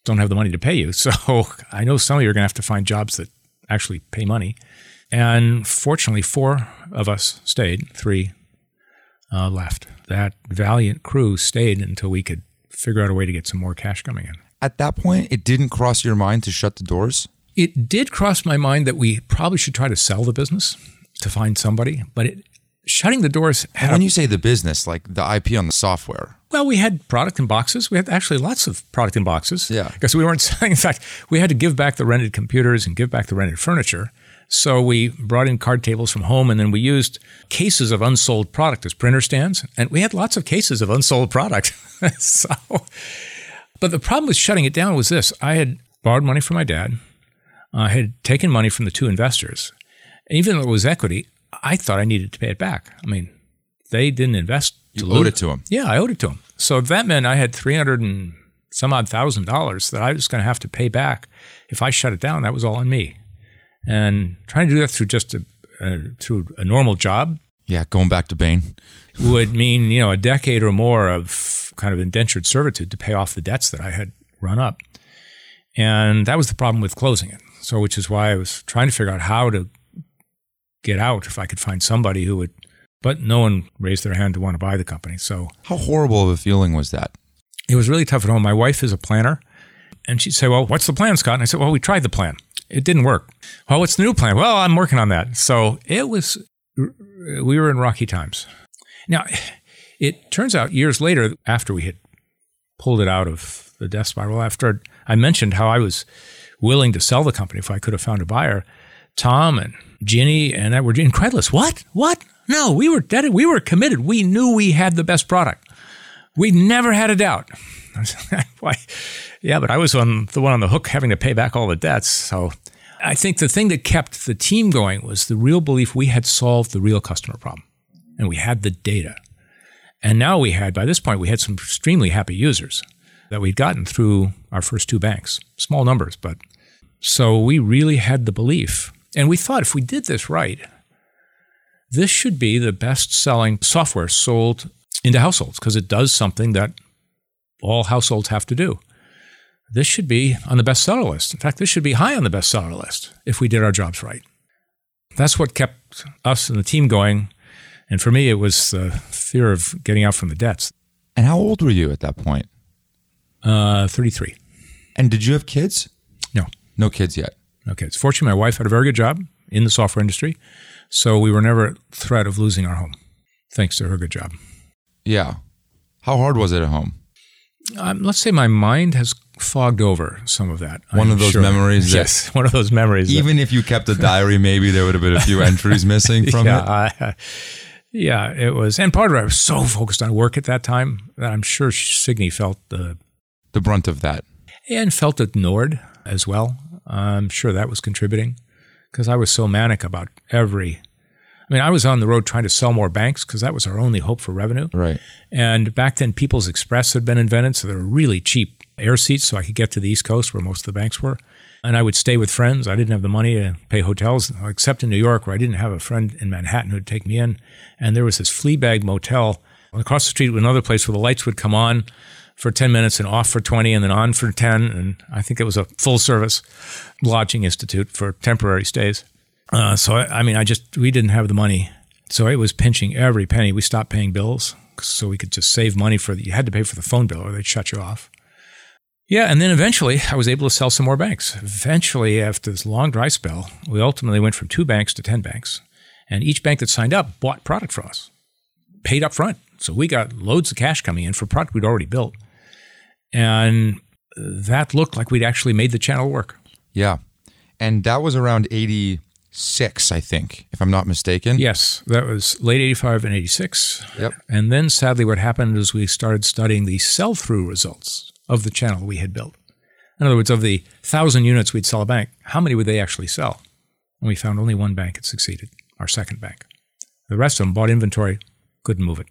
don't have the money to pay you. So I know some of you are going to have to find jobs that actually pay money. And fortunately, four of us stayed, three uh, left. That valiant crew stayed until we could figure out a way to get some more cash coming in. At that point, it didn't cross your mind to shut the doors? It did cross my mind that we probably should try to sell the business to find somebody, but it, shutting the doors had When you say the business, like the IP on the software, Well, we had product in boxes. We had actually lots of product in boxes. Yeah. Because we weren't selling. In fact, we had to give back the rented computers and give back the rented furniture. So we brought in card tables from home and then we used cases of unsold product as printer stands. And we had lots of cases of unsold product. so, but the problem with shutting it down was this I had borrowed money from my dad, I had taken money from the two investors. And even though it was equity, I thought I needed to pay it back. I mean, they didn't invest. you to owed it to them. yeah, I owed it to him. So that meant I had three hundred and some odd thousand dollars that I was going to have to pay back. If I shut it down, that was all on me. And trying to do that through just a uh, through a normal job Yeah, going back to Bain. would mean you know a decade or more of kind of indentured servitude to pay off the debts that I had run up. And that was the problem with closing it. So, which is why I was trying to figure out how to get out if I could find somebody who would. But no one raised their hand to want to buy the company. So How horrible of a feeling was that? it was really tough at home. My wife is a planner, and she'd say, "Well, what's the plan, Scott?" And I said, "Well, we tried the plan. It didn't work. Well, what's the new plan? Well, I'm working on that." So it was. We were in rocky times. Now, it turns out years later, after we had pulled it out of the death spiral, after I mentioned how I was willing to sell the company if I could have found a buyer, Tom and Ginny and I were incredulous. What? What? No, we were dead. We were committed. We knew we had the best product. We never had a doubt. Why? Yeah, but I was on the one on the hook having to pay back all the debts. So I think the thing that kept the team going was the real belief we had solved the real customer problem and we had the data. And now we had, by this point, we had some extremely happy users that we'd gotten through our first two banks, small numbers, but so we really had the belief. And we thought if we did this right, this should be the best selling software sold into households because it does something that all households have to do. This should be on the bestseller list. In fact, this should be high on the bestseller list if we did our jobs right. That's what kept us and the team going. And for me, it was the fear of getting out from the debts. And how old were you at that point? Uh, 33. And did you have kids? No, No kids yet. No kids. Fortunately, my wife had a very good job in the software industry. So we were never at threat of losing our home, thanks to her good job. Yeah. How hard was it at home? Um, let's say my mind has fogged over some of that. One I'm of those memories that- Yes, one of those memories. that- Even if you kept a diary, maybe there would have been a few entries missing from yeah, it. I, yeah, it was. And part of it, I was so focused on work at that time that I'm sure Signe felt the The brunt of that. and felt ignored as well. I'm sure that was contributing because I was so manic about every. I mean, I was on the road trying to sell more banks because that was our only hope for revenue. Right. And back then, People's Express had been invented, so they were really cheap air seats, so I could get to the East Coast where most of the banks were. And I would stay with friends. I didn't have the money to pay hotels, except in New York, where I didn't have a friend in Manhattan who'd take me in. And there was this flea bag Motel across the street, with another place where the lights would come on for 10 minutes and off for 20 and then on for 10. And I think it was a full service lodging institute for temporary stays. Uh, so, I, I mean, I just, we didn't have the money. So it was pinching every penny. We stopped paying bills so we could just save money for the, you had to pay for the phone bill or they'd shut you off. Yeah, and then eventually I was able to sell some more banks. Eventually, after this long dry spell, we ultimately went from two banks to 10 banks. And each bank that signed up bought product from us, paid up front. So we got loads of cash coming in for product we'd already built. And that looked like we'd actually made the channel work. Yeah. And that was around 86, I think, if I'm not mistaken. Yes, that was late 85 and 86. Yep. And then sadly, what happened is we started studying the sell through results of the channel we had built. In other words, of the thousand units we'd sell a bank, how many would they actually sell? And we found only one bank had succeeded, our second bank. The rest of them bought inventory, couldn't move it.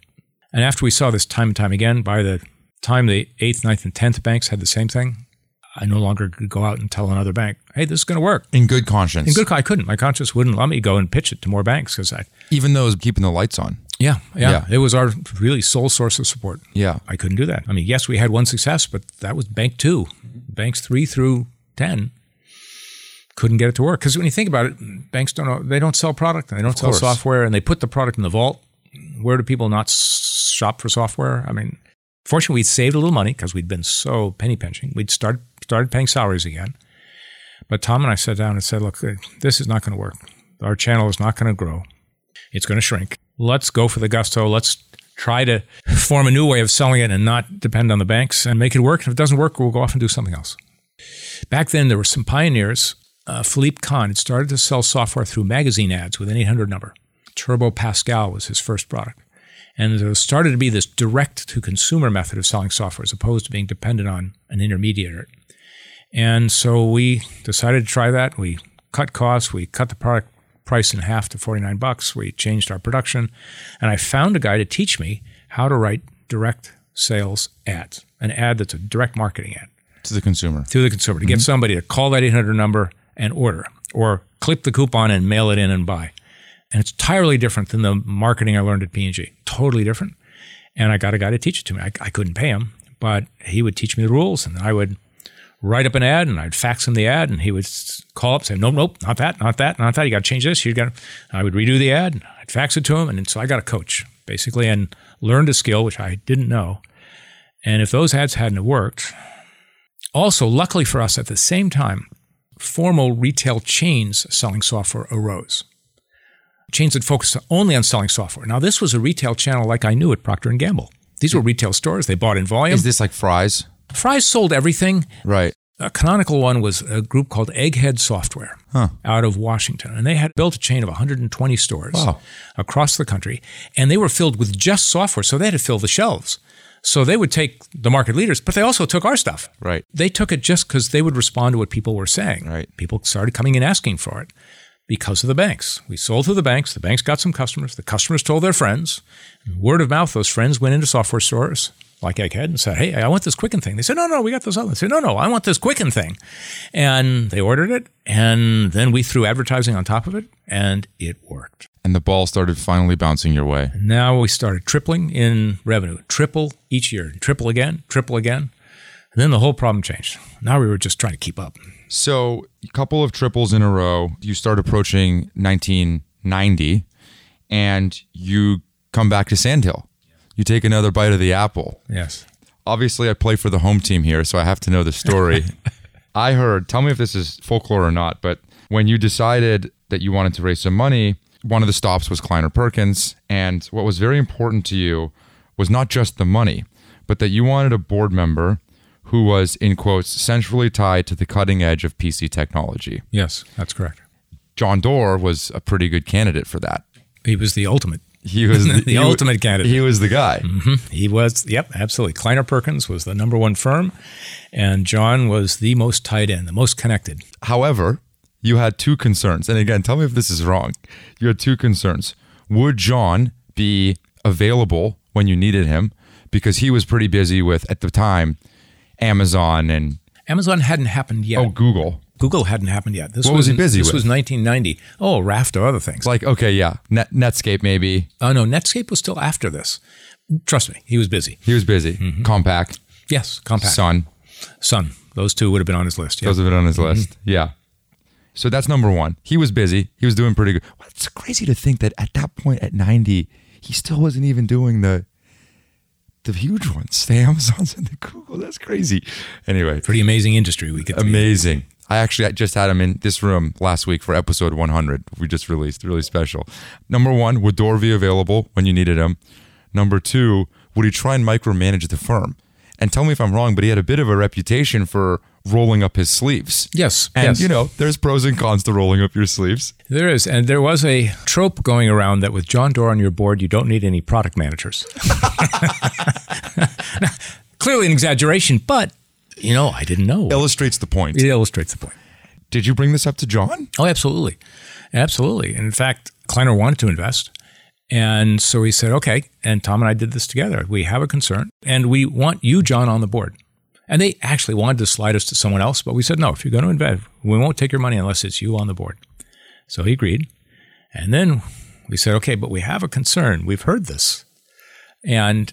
And after we saw this time and time again, by the time the eighth, ninth, and tenth banks had the same thing, I no longer could go out and tell another bank, hey, this is going to work. In good conscience. In good, conscience, I couldn't. My conscience wouldn't let me go and pitch it to more banks because I, Even though it was keeping the lights on. yeah, yeah, Yeah. It was our really sole source of support. Yeah. I couldn't do that. I mean, yes, we had one success, but that was bank two. Banks three through 10, couldn't get it to work. Because when you think about it, banks don't know, they don't sell product and they don't sell course. software and they put the product in the vault. Where do people not shop for software? I mean, fortunately, we'd saved a little money because we'd been so penny pinching. We'd started started paying salaries again. But Tom and I sat down and said, look, this is not going to work. Our channel is not going to grow. It's going to shrink. Let's go for the gusto. Let's try to form a new way of selling it and not depend on the banks and make it work. And if it doesn't work, we'll go off and do something else. Back then, there were some pioneers. Uh, Philippe Kahn had started to sell software through magazine ads with an 800 number. Turbo Pascal was his first product. And there started to be this direct to consumer method of selling software as opposed to being dependent on an intermediary. And so we decided to try that. We cut costs, we cut the product price in half to 49 bucks. We changed our production, and I found a guy to teach me how to write direct sales ads, an ad that's a direct marketing ad To the consumer. to the consumer to get mm-hmm. somebody to call that 800 number and order or clip the coupon and mail it in and buy. And it's entirely different than the marketing I learned at P&G. Totally different. And I got a guy to teach it to me. I, I couldn't pay him, but he would teach me the rules and I would write up an ad and I'd fax him the ad and he would call up and say, nope, nope, not that, not that, not that. You got to change this. You got I would redo the ad. I'd fax it to him. And so I got a coach basically and learned a skill, which I didn't know. And if those ads hadn't worked, also, luckily for us, at the same time, formal retail chains selling software arose. Chains that focused only on selling software. Now, this was a retail channel like I knew at Procter and Gamble. These were retail stores. They bought in volume. Is this like fries? Fry's sold everything. Right. A canonical one was a group called Egghead Software out of Washington. And they had built a chain of 120 stores Wow. across the country. And they were filled with just software. So they had to fill the shelves. So they would take the market leaders, but they also took our stuff. Right. They took it just because they would respond to what people were saying. Right. People started coming in asking for it because of the banks. We sold to the banks. The banks got some customers. The customers told their friends. Word of mouth, those friends went into software stores like Egghead and said, Hey, I want this Quicken thing. They said, No, no, we got this other. They said, No, no, I want this Quicken thing. And they ordered it. And then we threw advertising on top of it and it worked. And the ball started finally bouncing your way. Now we started tripling in revenue, triple each year, triple again, triple again. And then the whole problem changed. Now we were just trying to keep up. So, a couple of triples in a row. You start approaching 1990 and you come back to Sandhill. You take another bite of the apple. Yes. Obviously, I play for the home team here, so I have to know the story. I heard, tell me if this is folklore or not, but when you decided that you wanted to raise some money, one of the stops was Kleiner Perkins. And what was very important to you was not just the money, but that you wanted a board member who was, in quotes, centrally tied to the cutting edge of PC technology. Yes, that's correct. John Doerr was a pretty good candidate for that. He was the ultimate. He was the, The he ultimate candidate. He was the guy. Mm-hmm. He was, yep, absolutely. Kleiner Perkins was the number one firm, and John was the most tied in, the most connected. However, you had two concerns. And again, tell me if this is wrong. You had two concerns. Would John be available when you needed him? Because he was pretty busy with, at the time, Amazon and Amazon hadn't happened yet. oh, Google. Google hadn't happened yet. This What was he busy This with? was 1990. Oh, Raft or other things. Like, okay, yeah, Net, Netscape maybe. Oh no, Netscape was still after this. Trust me, he was busy. He was busy. Mm-hmm. Compaq, Yes, Compaq, Sun. Sun. Those two would have been on his list. Yeah. Those have been on his mm-hmm. list. Yeah. So that's number one. He was busy. He was doing pretty good. Well, it's crazy to think that at that point at 90, he still wasn't even doing the the huge ones, the Amazons and the Google. That's crazy. Anyway, Pretty amazing industry we get to be in. amazing. I actually I just had him in this room last week for episode 100. We just released, really special. Number one, would Doerr be available when you needed him? Number two, would he try and micromanage the firm? And tell me if I'm wrong, but he had a bit of a reputation for rolling up his sleeves. Yes, And yes. you know, there's pros and cons to rolling up your sleeves. There is, and there was a trope going around that with John Doerr on your board, you don't need any product managers. Clearly an exaggeration, but you know, I didn't know. Illustrates the point. It illustrates the point. Did you bring this up to John? Oh, absolutely. Absolutely. And in fact, Kleiner wanted to invest. And so he said, okay. And Tom and I did this together. We have a concern and we want you, John, on the board. And they actually wanted to slide us to someone else, but we said, no, if you're going to invest, we won't take your money unless it's you on the board. So he agreed. And then we said, okay, but we have a concern. We've heard this. And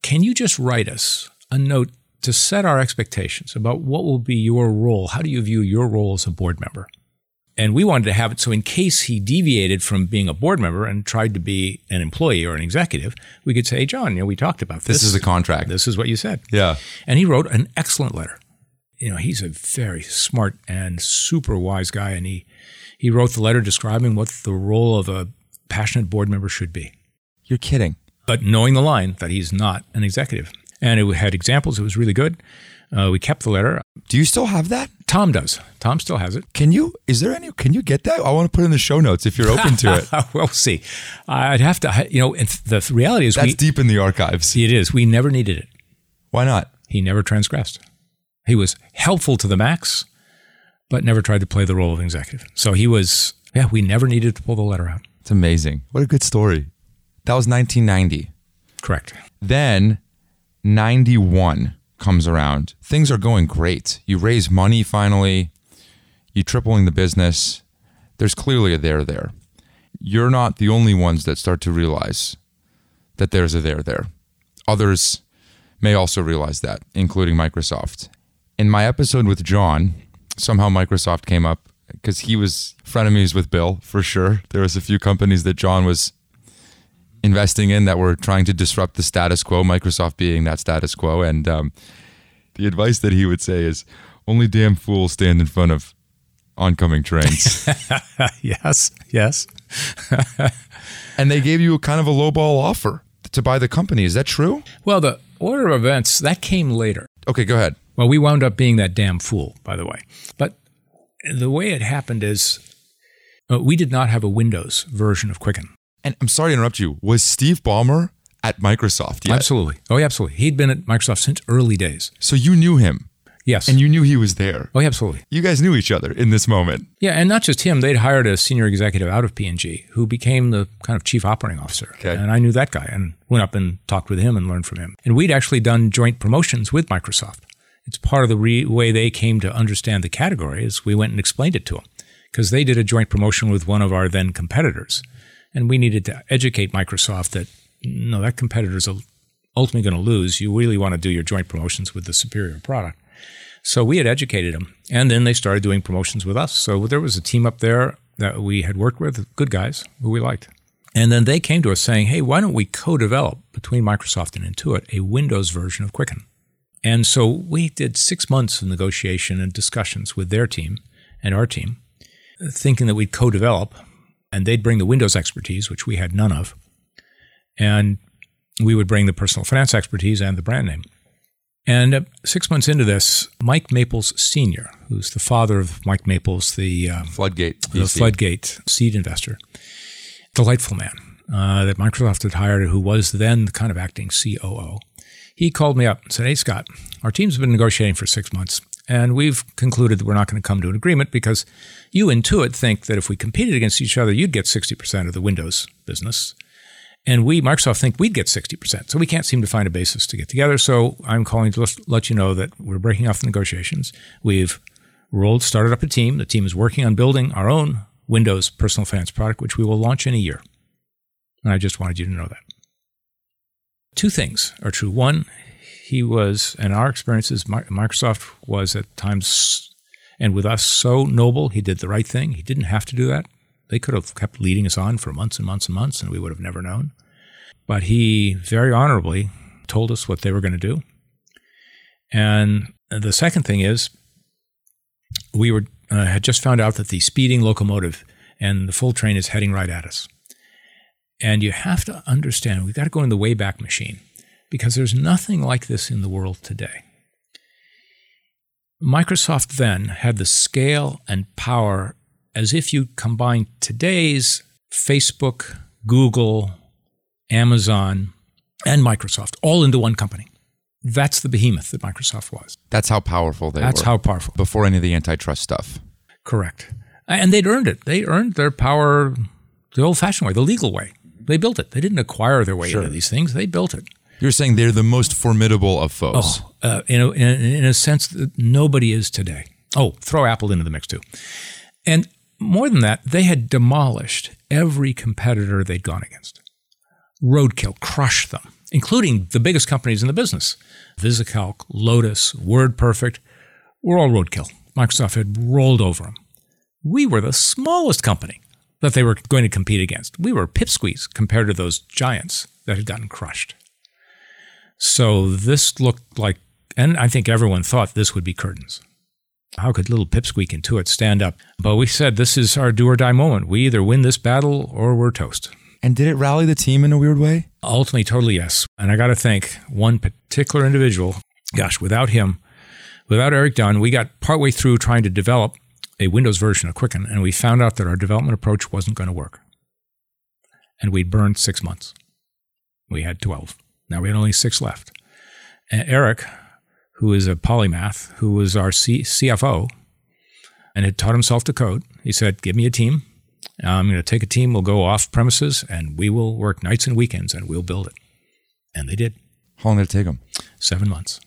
can you just write us a note to set our expectations about what will be your role? How do you view your role as a board member? And we wanted to have it so, in case he deviated from being a board member and tried to be an employee or an executive, we could say, hey, John, you know, we talked about this. This is a contract. This is what you said. Yeah. And he wrote an excellent letter. You know, he's a very smart and super wise guy. And he, he wrote the letter describing what the role of a passionate board member should be, You're kidding. but knowing the line that he's not an executive. And it had examples. It was really good. Uh, we kept the letter. Do you still have that? Tom does. Tom still has it. Can you? Is there any? Can you get that? I want to put it in the show notes if you're open to it. we'll see. I'd have to, you know, and the reality is That's we, deep in the archives. it is. We never needed it. Why not? He never transgressed. He was helpful to the max, but never tried to play the role of executive. So he was, yeah, we never needed to pull the letter out. It's amazing. What a good story. That was 1990. Correct. Then 91 comes around. Things are going great. You raise money finally. you're tripling the business. There's clearly a there there. You're not the only ones that start to realize that there's a there there. Others may also realize that, including Microsoft. In my episode with John, somehow Microsoft came up because he was frenemies with Bill for sure. There was a few companies that John was investing in that were trying to disrupt the status quo, Microsoft being that status quo. And um, the advice that he would say is only damn fools stand in front of oncoming trains. yes. Yes. and they gave you a kind of a lowball offer to buy the company. Is that true? Well, the order of events that came later. Okay, go ahead. Well, we wound up being that damn fool, by the way. But the way it happened is uh, we did not have a Windows version of Quicken. And I'm sorry to interrupt you. Was Steve Ballmer at Microsoft yet? Absolutely. Oh, yeah, absolutely. He'd been at Microsoft since early days. So you knew him Yes. and you knew he was there. oh, yeah, absolutely. You guys knew each other in this moment. Yeah, and not just him. They'd hired a senior executive out of P&G who became the kind of chief operating officer. Okay. And I knew that guy and went up and talked with him and learned from him. And we'd actually done joint promotions with Microsoft. It's part of the re- way they came to understand the category is we went and explained it to them because they did a joint promotion with one of our then competitors. And we needed to educate Microsoft that, no, that competitor is ultimately going to lose. You really want to do your joint promotions with the superior product. So we had educated them, and then they started doing promotions with us. So there was a team up there that we had worked with, good guys who we liked. And then they came to us saying, hey, why don't we co develop between Microsoft and Intuit a Windows version of Quicken? And so we did six months of negotiation and discussions with their team and our team, thinking that we'd co develop and they'd bring the Windows expertise, which we had none of. And we would bring the personal finance expertise and the brand name. And uh, six months into this, Mike Maples Sr., who's the father of Mike Maples, the, uh, Floodgate. the VC. Floodgate seed investor, delightful man uh, that Microsoft had hired, who was then the kind of acting COO. He called me up and said, Hey, Scott, our team's been negotiating for six months, and we've concluded that we're not going to come to an agreement because you, Intuit, think that if we competed against each other, you'd get 60% of the Windows business. And we, Microsoft, think we'd get 60%. So we can't seem to find a basis to get together. So I'm calling to let- you know that we're breaking off the negotiations. We've rolled, started up a team. The team is working on building our own Windows personal finance product, which we will launch in a year. And I just wanted you to know that. Two things are true. One, he was, in our experiences, Microsoft was at times, and with us, so noble. He did the right thing. He didn't have to do that. They could have kept leading us on for months and months and months, and we would have never known. But he very honorably told us what they were going to do. And the second thing is, we were uh, had just found out that the speeding locomotive and the full train is heading right at us. And you have to understand, we've got to go in the Wayback Machine because there's nothing like this in the world today. Microsoft then had the scale and power as if you combine today's Facebook, Google, Amazon, and Microsoft all into one company. That's the behemoth that Microsoft was. That's how powerful they That's were. how powerful. Before any of the antitrust stuff. Correct. And they'd earned it. They earned their power the old fashioned way, the legal way. They built it. They didn't acquire their way into these things, they built it. You're saying they're the most formidable of foes. Oh, uh, in, a, in, a sense that nobody is today. Oh, throw Apple into the mix too. And more than that, they had demolished every competitor they'd gone against. Roadkill crushed them, including the biggest companies in the business. VisiCalc, Lotus, WordPerfect were all roadkill. Microsoft had rolled over them. we were the smallest company that they were going to compete against. We were pipsqueaks compared to those giants that had gotten crushed. So this looked like, and I think everyone thought this would be curtains. How could little pipsqueak Intuit stand up? But we said this is our do or die moment. We either win this battle or we're toast. And did it rally the team in a weird way? Ultimately, totally yes. And I got to thank one particular individual. Gosh, without him, without Eric Dunn, we got partway through trying to develop a Windows version of Quicken, and we found out that our development approach wasn't going to work. And we'd burned six months. We had 12. Now we had only six left. And Eric, who is a polymath, who was our C- CFO and had taught himself to code, he said, Give me a team. I'm going to take a team, we'll go off premises, and we will work nights and weekends and we'll build it. And they did. How long did it take them? Seven months.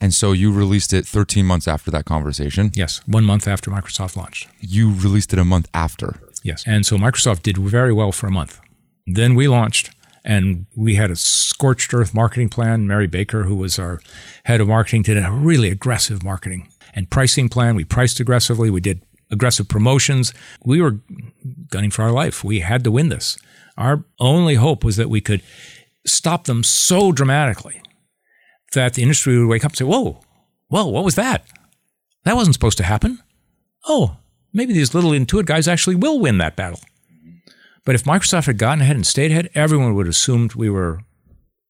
And so you released it 13 months after that conversation. Yes, one month after Microsoft launched. You released it a month after. Yes. And so Microsoft did very well for a month. Then we launched and we had a scorched earth marketing plan. Mary Baker, who was our head of marketing, did a really aggressive marketing and pricing plan. We priced aggressively. We did aggressive promotions. We were gunning for our life. We had to win this. Our only hope was that we could stop them so dramatically that the industry would wake up and say, Whoa, whoa, what was that? That wasn't supposed to happen. Oh, maybe these little Intuit guys actually will win that battle. But if Microsoft had gotten ahead and stayed ahead, everyone would have assumed we were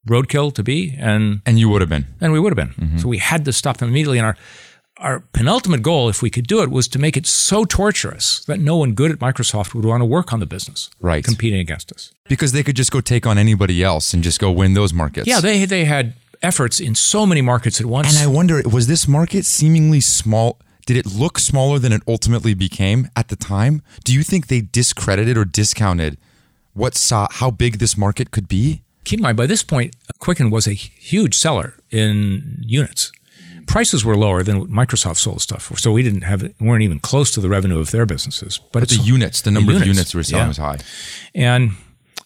roadkill to be, and And you would have been. and we would have been. Mm-hmm. So we had to stop them immediately. And our our penultimate goal, if we could do it, was to make it so torturous that no one good at Microsoft would want to work on the business, Right. competing against us. Because they could just go take on anybody else and just go win those markets. Yeah, they they had efforts in so many markets at once. And I wonder, was this market seemingly small? Did it look smaller than it ultimately became at the time? Do you think they discredited or discounted what saw how big this market could be? keep in mind, by this point, Quicken was a huge seller in units. Prices were lower than what Microsoft sold stuff for, so we didn't have weren't even close to the revenue of their businesses. But, But the units, the number of units, units we were selling yeah. was high. and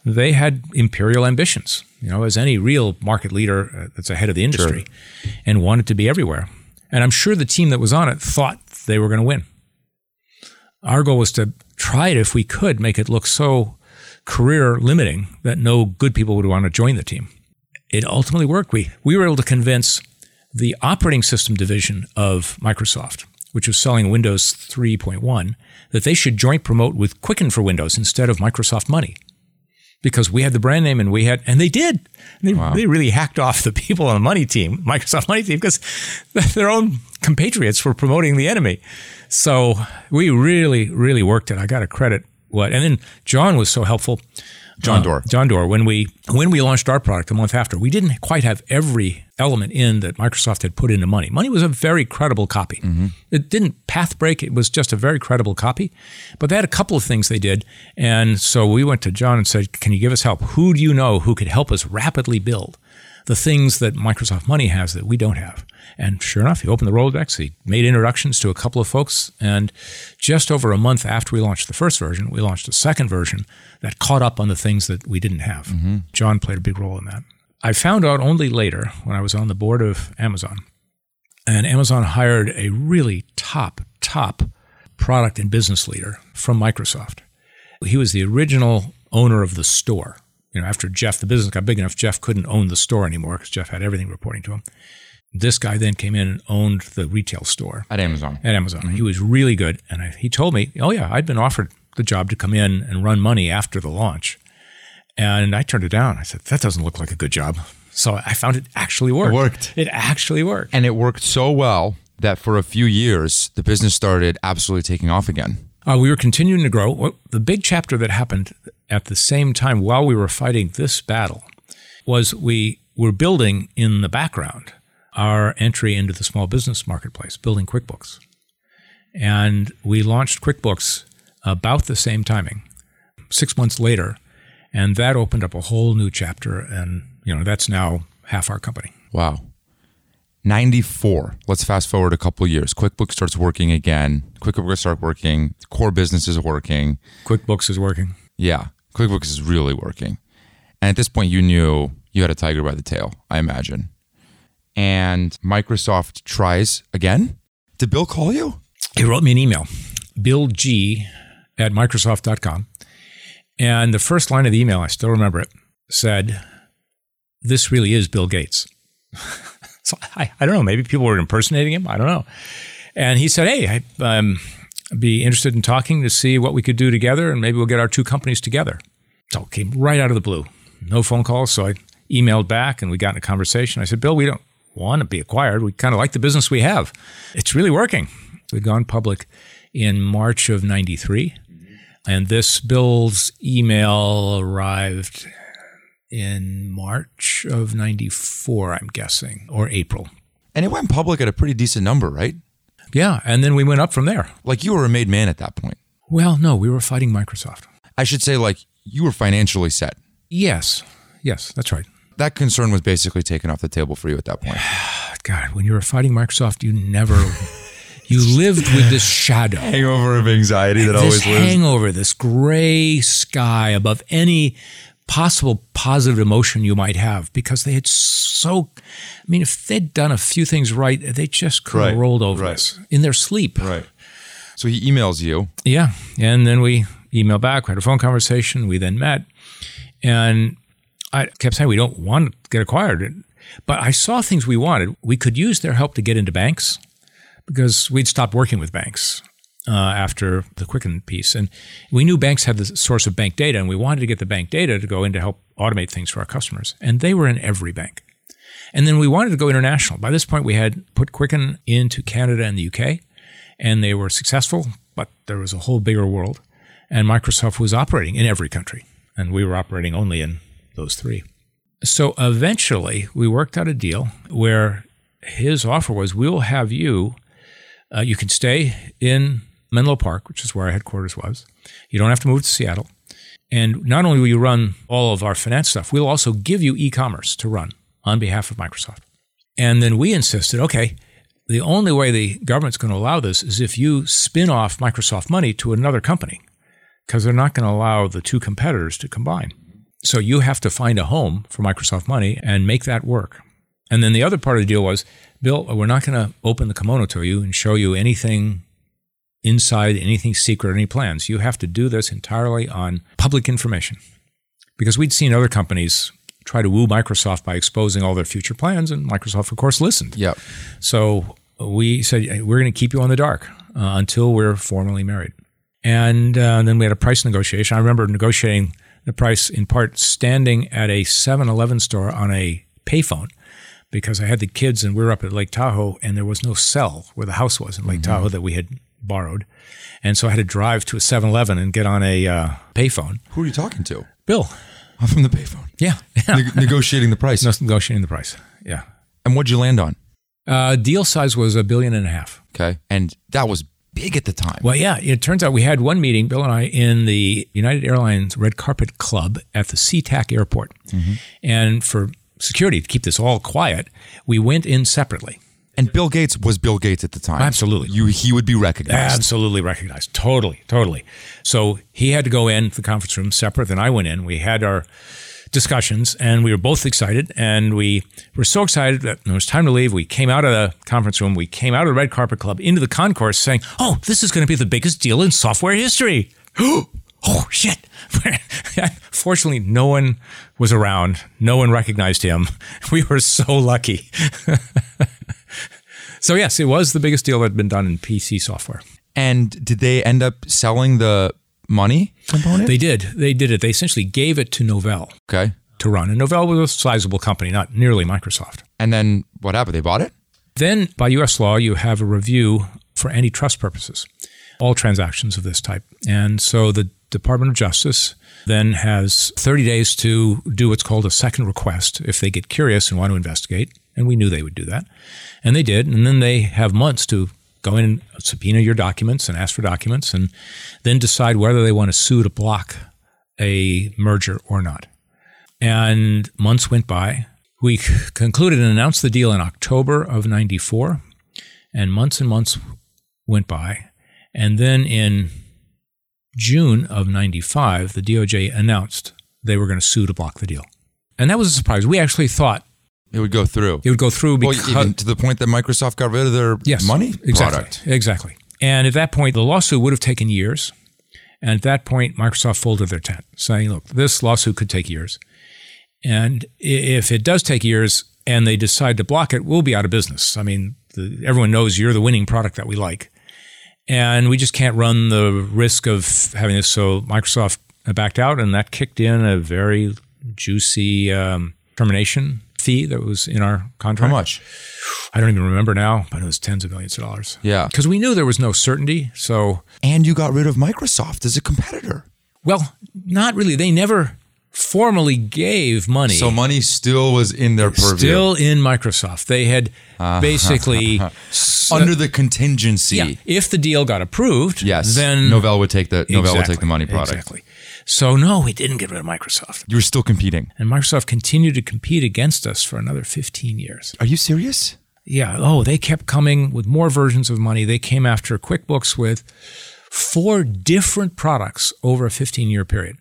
they had imperial ambitions, you know, as any real market leader uh, that's ahead of the industry, and wanted to be everywhere. And I'm sure the team that was on it thought they were going to win. Our goal was to try it if we could make it look so career limiting that no good people would want to join the team. It ultimately worked. We we were able to convince the operating system division of Microsoft, which was selling Windows 3.1, that they should joint promote with Quicken for Windows instead of Microsoft Money. Because we had the brand name and we had, and they did. They, they really hacked off the people on the money team, Microsoft Money team, because their own compatriots were promoting the enemy. So we really, really worked it. I got to credit what, and then John was so helpful. John Uh, Doerr. John Doerr. When we when we launched our product a month after, we didn't quite have every element in that Microsoft had put into Money. Money was a very credible copy. It didn't path break. It was just a very credible copy. But they had a couple of things they did, and so we went to John and said, "Can you give us help? Who do you know who could help us rapidly build the things that Microsoft Money has that we don't have?" And sure enough, he opened the Rolodex. He made introductions to a couple of folks, and just over a month after we launched the first version, we launched a second version that caught up on the things that we didn't have. Mm-hmm. John played a big role in that. I found out only later when I was on the board of Amazon, and Amazon hired a really top, top product and business leader from Microsoft. He was the original owner of the store. You know, after Jeff, the business got big enough, Jeff couldn't own the store anymore because Jeff had everything reporting to him. This guy then came in and owned the retail store At Amazon. at Amazon. Mm-hmm. He was really good. And I, he told me, oh, yeah, I'd been offered the job to come in and run money after the launch. And I turned it down. I said, that doesn't look like a good job. So I found it actually worked. It worked. It actually worked. And it worked so well that for a few years, the business started absolutely taking off again. Uh, we were continuing to grow. The big chapter that happened at the same time while we were fighting this battle was we were building in the background our entry into the small business marketplace, building QuickBooks. And we launched QuickBooks about the same timing, six months later, and that opened up a whole new chapter. And you know that's now half our company. Wow. 94. Let's fast forward a couple of years. QuickBooks starts working again. QuickBooks start working. Core business is working. QuickBooks is working. Yeah, QuickBooks is really working. And at this point, you knew you had a tiger by the tail, I imagine. And Microsoft tries again. Did Bill call you? He wrote me an email Bill G at Microsoft.com. And the first line of the email, I still remember it, said, This really is Bill Gates. so I, I don't know, maybe people were impersonating him. I don't know. And he said, Hey, I, um, I'd be interested in talking to see what we could do together, and maybe we'll get our two companies together. So it came right out of the blue. No phone calls. So I emailed back and we got in a conversation. I said, Bill, we don't want to be acquired. We kind of like the business we have. It's really working. We'd gone public in March of 93. And this Bill's email arrived in March of 94, I'm guessing, or April. And it went public at a pretty decent number, right? Yeah. And then we went up from there. Like you were a made man at that point. Well, no, we were fighting Microsoft. I should say, like, you were financially set. Yes. Yes, that's right. That concern was basically taken off the table for you at that point. God, when you were fighting Microsoft, you never, you lived with this shadow. Hangover of anxiety that this always lives. hangover, this gray sky above any possible positive emotion you might have because they had so I mean if they'd done a few things right they just could have Right, rolled over right. us in their sleep. Right. So he emails you. yeah and then we email back. We had a phone conversation. We then met. And I kept saying we don't want to get acquired. But I saw things we wanted. We could use their help to get into banks because we'd stopped working with banks uh, after the Quicken piece. And we knew banks had the source of bank data, and we wanted to get the bank data to go in to help automate things for our customers. And they were in every bank. And then we wanted to go international. By this point, we had put Quicken into Canada and the UK, and they were successful, but there was a whole bigger world. And Microsoft was operating in every country, and we were operating only in those three. So eventually, we worked out a deal where his offer was we'll have you, uh, you can stay in Menlo Park, which is where our headquarters was. You don't have to move to Seattle. And not only will you run all of our finance stuff, we'll also give you e commerce to run on behalf of Microsoft. And then we insisted okay, the only way the government's going to allow this is if you spin off Microsoft money to another company, because they're not going to allow the two competitors to combine. So you have to find a home for Microsoft money and make that work. And then the other part of the deal was, Bill, we're not going to open the kimono to you and show you anything inside, anything secret, any plans. You have to do this entirely on public information. Because we'd seen other companies try to woo Microsoft by exposing all their future plans, and Microsoft, of course, listened. Yep. So we said, "Hey, we're going to keep you on the dark uh, until we're formally married. And uh, then we had a price negotiation. I remember negotiating the price in part standing at a 7 Eleven store on a payphone because I had the kids and we were up at Lake Tahoe and there was no cell where the house was in Lake Tahoe that we had borrowed. And so I had to drive to a 7 Eleven and get on a uh, payphone. Who are you talking to? Bill. I'm from the payphone. Yeah. Neg- negotiating the price. No, negotiating the price. Yeah. And what'd you land on? Uh, deal size was a billion and a half. Okay. And that was big at the time. Well, yeah, it turns out we had one meeting, Bill and I, in the United Airlines Red Carpet Club at the SeaTac Airport. And for security, to keep this all quiet, we went in separately. And Bill Gates was Bill Gates at the time. Absolutely. You he would be recognized. Absolutely recognized. Totally, totally. So he had to go in the conference room separate than I went in. We had our discussions and we were both excited and we were so excited that when it was time to leave, we came out of the conference room, we came out of the Red Carpet Club into the concourse saying, Oh, this is going to be the biggest deal in software history. oh, shit. Fortunately, no one was around. No one recognized him. We were so lucky. so, yes, it was the biggest deal that had been done in PC software. And did they end up selling the money component? They did. They did it. They essentially gave it to Novell okay. to run. And Novell was a sizable company, not nearly Microsoft. And then what happened? They bought it? Then, by US law, you have a review for antitrust purposes, all transactions of this type. And so the Department of Justice then has 30 days to do what's called a second request if they get curious and want to investigate. And we knew they would do that. And they did. And then they have months to go in and subpoena your documents and ask for documents and then decide whether they want to sue to block a merger or not. And months went by. We concluded and announced the deal in October of 94. And months and months went by. And then in June of 95, the DOJ announced they were going to sue to block the deal. And that was a surprise. We actually thought It would go through. it would go through well, because even to the point that Microsoft got rid of their yes, money exactly, product. exactly. And at that point, the lawsuit would have taken years. And at that point, Microsoft folded their tent, saying, look, this lawsuit could take years. And if it does take years and they decide to block it, we'll be out of business. I mean, the, everyone knows you're the winning product that we like. And we just can't run the risk of having this. So Microsoft backed out, and that kicked in a very juicy um, termination fee that was in our contract. How much? I don't even remember now, but it was tens of millions of dollars. Yeah. Because we knew there was no certainty. So, And you got rid of Microsoft as a competitor. well, not really. They never formally gave money. So money still was in their purview. Still in Microsoft. They had ah. basically. s- under the contingency. yeah, if the deal got approved, Yes. then. Novell would take the Novell would take the money product. Exactly. So, no, we didn't get rid of Microsoft. You were still competing. And Microsoft continued to compete against us for another 15 years. Are you serious? Yeah. Oh, they kept coming with more versions of money. They came after QuickBooks with four different products over a 15 year period,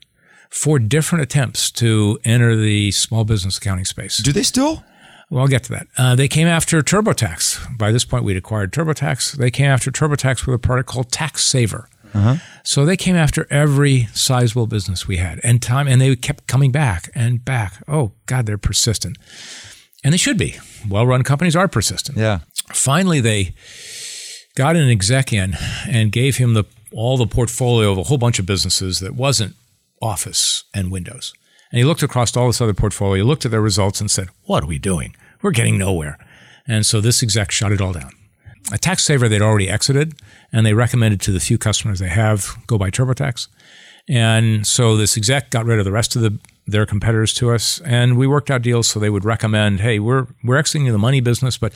four different attempts to enter the small business accounting space. Do they still? Well, I'll get to that. Uh, they came after TurboTax. By this point, we'd acquired TurboTax. They came after TurboTax with a product called Tax Saver. Uh-huh. So they came after every sizable business we had, and time, and they kept coming back and back. Oh God, they're persistent, and they should be. Well-run companies are persistent. Yeah. Finally, they got an exec in and gave him the all the portfolio of a whole bunch of businesses that wasn't Office and Windows. And he looked across all this other portfolio, looked at their results, and said, "What are we doing? We're getting nowhere." And so this exec shut it all down. A tax saver they'd already exited, and they recommended to the few customers they have go buy TurboTax. And so this exec got rid of the rest of the their competitors to us, and we worked out deals so they would recommend, "Hey, we're we're exiting the money business, but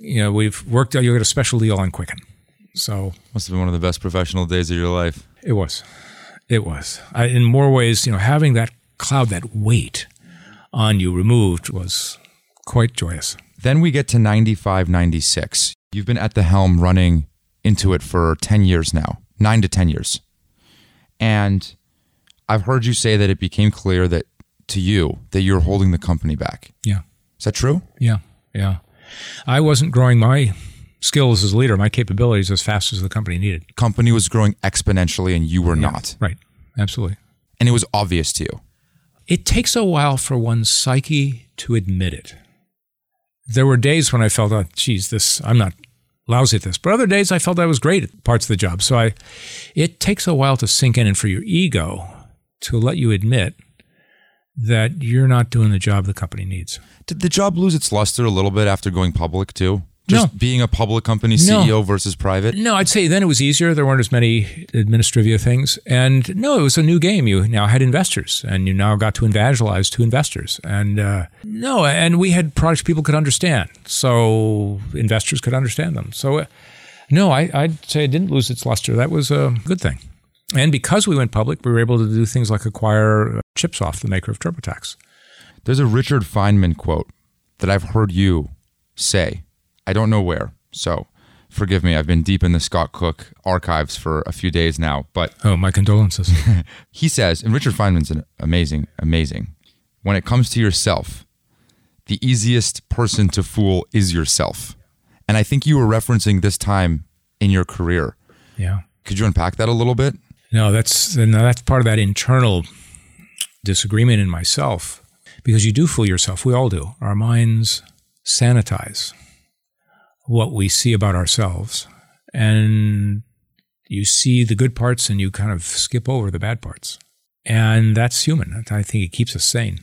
you know we've worked out. You get a special deal on Quicken." So Must have been one of the best professional days of your life. it was, it was. I, in more ways, you know, having that cloud, that weight on you removed was quite joyous. Then we get to 95, 96. You've been at the helm running Intuit for 10 years now, nine to 10 years. And I've heard you say that it became clear that to you that you're holding the company back. Yeah. Is that true? Yeah, yeah. I wasn't growing my skills as a leader, my capabilities as fast as the company needed. Company was growing exponentially and you were not. Right. Absolutely. And it was obvious to you. It takes a while for one's psyche to admit it. There were days when I felt, oh, geez, this I'm not lousy at this, but other days I felt I was great at parts of the job. So I, it takes a while to sink in, and for your ego to let you admit that you're not doing the job the company needs. Did the job lose its luster a little bit after going public too? Just No. being a public company No. CEO versus private? No, I'd say then it was easier. There weren't as many administrative things. And no, it was a new game. You now had investors and you now got to evangelize to investors. And uh, no, and we had products people could understand. So investors could understand them. So uh, no, I, I'd say it didn't lose its luster. That was a good thing. And because we went public, we were able to do things like acquire ChipSoft the maker of TurboTax. There's a Richard Feynman quote that I've heard you say. I don't know where, so forgive me. I've been deep in the Scott Cook archives for a few days now, but Oh, my condolences. he says, and Richard Feynman's an amazing, amazing. When it comes to yourself, the easiest person to fool is yourself. And I think you were referencing this time in your career. yeah. Could you unpack that a little bit? No, that's and that's part of that internal disagreement in myself because you do fool yourself. We all do. Our minds sanitize what we see about ourselves, and you see the good parts and you kind of skip over the bad parts, and that's human. I think it keeps us sane.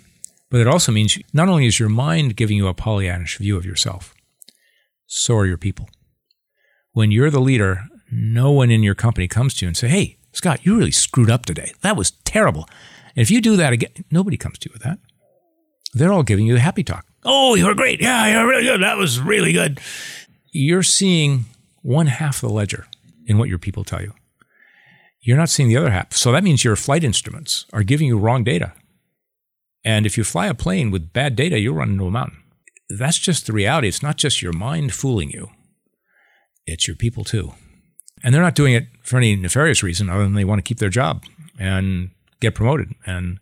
But it also means not only is your mind giving you a Pollyannish view of yourself, so are your people. When you're the leader, no one in your company comes to you and say, "Hey, Scott, you really screwed up today. That was terrible." And if you do that again, nobody comes to you with that. They're all giving you the happy talk. Oh, you were great. Yeah, you're really good. That was really good. You're seeing one half of the ledger in what your people tell you. You're not seeing the other half. So that means your flight instruments are giving you wrong data. And if you fly a plane with bad data, you'll run into a mountain. That's just the reality. It's not just your mind fooling you, it's your people too. And they're not doing it for any nefarious reason other than they want to keep their job and get promoted. And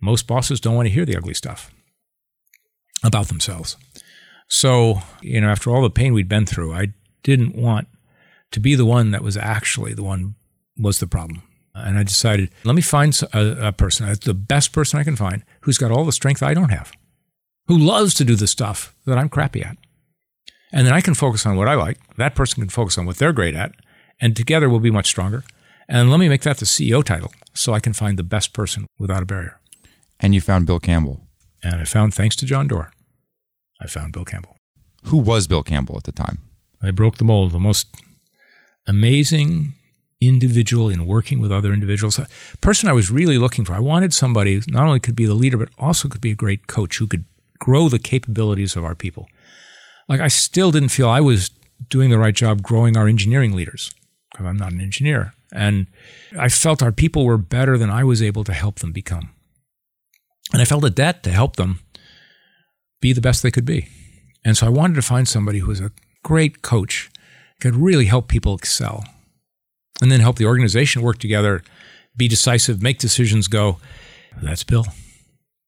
most bosses don't want to hear the ugly stuff about themselves. So, you know, after all the pain we'd been through, I didn't want to be the one that was actually the one was the problem. And I decided, let me find a, a person, uh, the best person I can find, who's got all the strength I don't have, who loves to do the stuff that I'm crappy at. And then I can focus on what I like. That person can focus on what they're great at. And together we'll be much stronger. And let me make that the CEO title so I can find the best person without a barrier. And you found Bill Campbell. And I found, thanks to John Doerr, I found Bill Campbell. Who was Bill Campbell at the time? I broke the mold. The most amazing individual in working with other individuals. A person I was really looking for. I wanted somebody who not only could be the leader, but also could be a great coach who could grow the capabilities of our people. Like I still didn't feel I was doing the right job growing our engineering leaders because I'm not an engineer. And I felt our people were better than I was able to help them become. And I felt a debt to help them be the best they could be. And so I wanted to find somebody who was a great coach, could really help people excel, and then help the organization work together, be decisive, make decisions, go. That's Bill.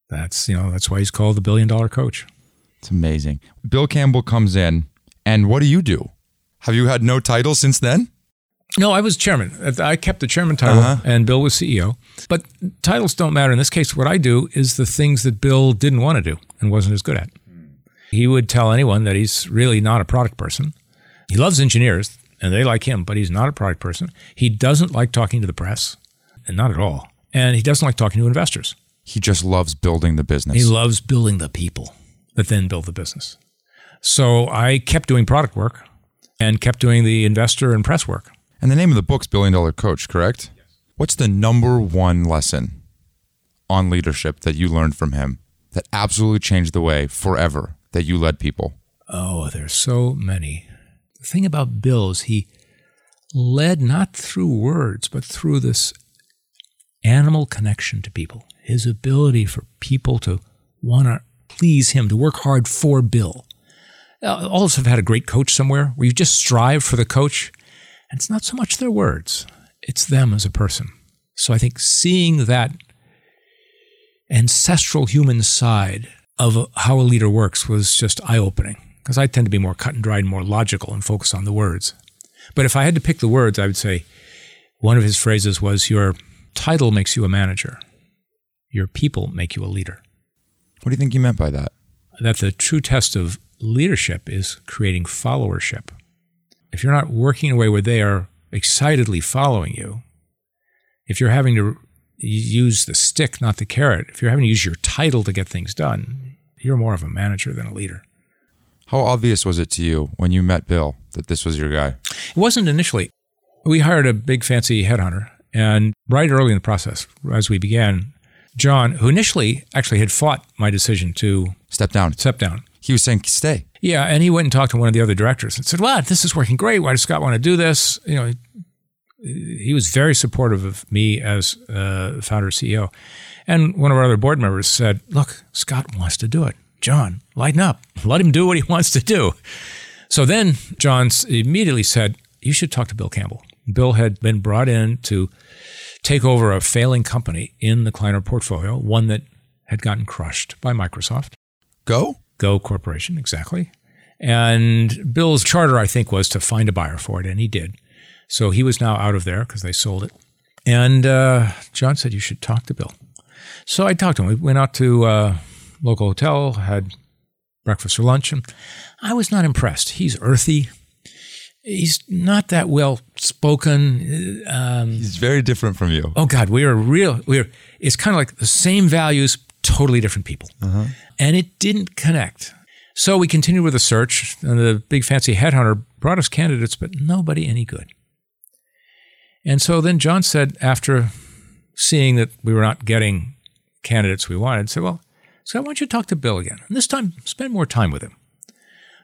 That's you know that's why he's called the billion dollar coach. It's amazing. Bill Campbell comes in, and what do you do? Have you had no title since then? No, I was chairman. I kept the chairman title, uh-huh. and Bill was CEO. But titles don't matter. In this case, what I do is the things that Bill didn't want to do and wasn't as good at. He would tell anyone that he's really not a product person. He loves engineers, and they like him, but he's not a product person. He doesn't like talking to the press, and not at all. And he doesn't like talking to investors. He just loves building the business. He loves building the people that then build the business. So I kept doing product work and kept doing the investor and press work. And the name of the book's Billion Dollar Coach, correct? Yes. What's the number one lesson on leadership that you learned from him that absolutely changed the way forever that you led people? Oh, there's so many. The thing about Bill is he led not through words, but through this animal connection to people. His ability for people to want to please him, to work hard for Bill. All of us have had a great coach somewhere where you just strive for the coach and it's not so much their words, it's them as a person. So I think seeing that ancestral human side of how a leader works was just eye opening because I tend to be more cut and dried, more logical, and focus on the words. But if I had to pick the words, I would say one of his phrases was Your title makes you a manager, your people make you a leader. What do you think he meant by that? That the true test of leadership is creating followership if you're not working in a way where they are excitedly following you, if you're having to use the stick, not the carrot, if you're having to use your title to get things done, you're more of a manager than a leader. How obvious was it to you when you met Bill that this was your guy? It wasn't initially. We hired a big fancy headhunter, and right early in the process, as we began, John, who initially actually had fought my decision to step down, step down, he was saying, "Stay." Yeah, and he went and talked to one of the other directors and said, "Well, this is working great. Why does Scott want to do this?" You know, he was very supportive of me as uh, founder CEO. And one of our other board members said, "Look, Scott wants to do it. John, lighten up. Let him do what he wants to do." So then John immediately said, "You should talk to Bill Campbell." Bill had been brought in to take over a failing company in the Kleiner portfolio, one that had gotten crushed by Microsoft. Go? Go Corporation, exactly. And Bill's charter, I think, was to find a buyer for it, and he did. So he was now out of there because they sold it. And uh, John said, You should talk to Bill. So I talked to him. We went out to a uh, local hotel, had breakfast or lunch, and I was not impressed. He's earthy. He's not that well spoken. Um, He's very different from you. Oh God, we are real. We are. It's kind of like the same values, totally different people. Uh-huh and it didn't connect. So we continued with the search, and the big fancy headhunter brought us candidates, but nobody any good. And so then John said, after seeing that we were not getting candidates we wanted, said, Well, so I want you to talk to Bill again. And this time, spend more time with him.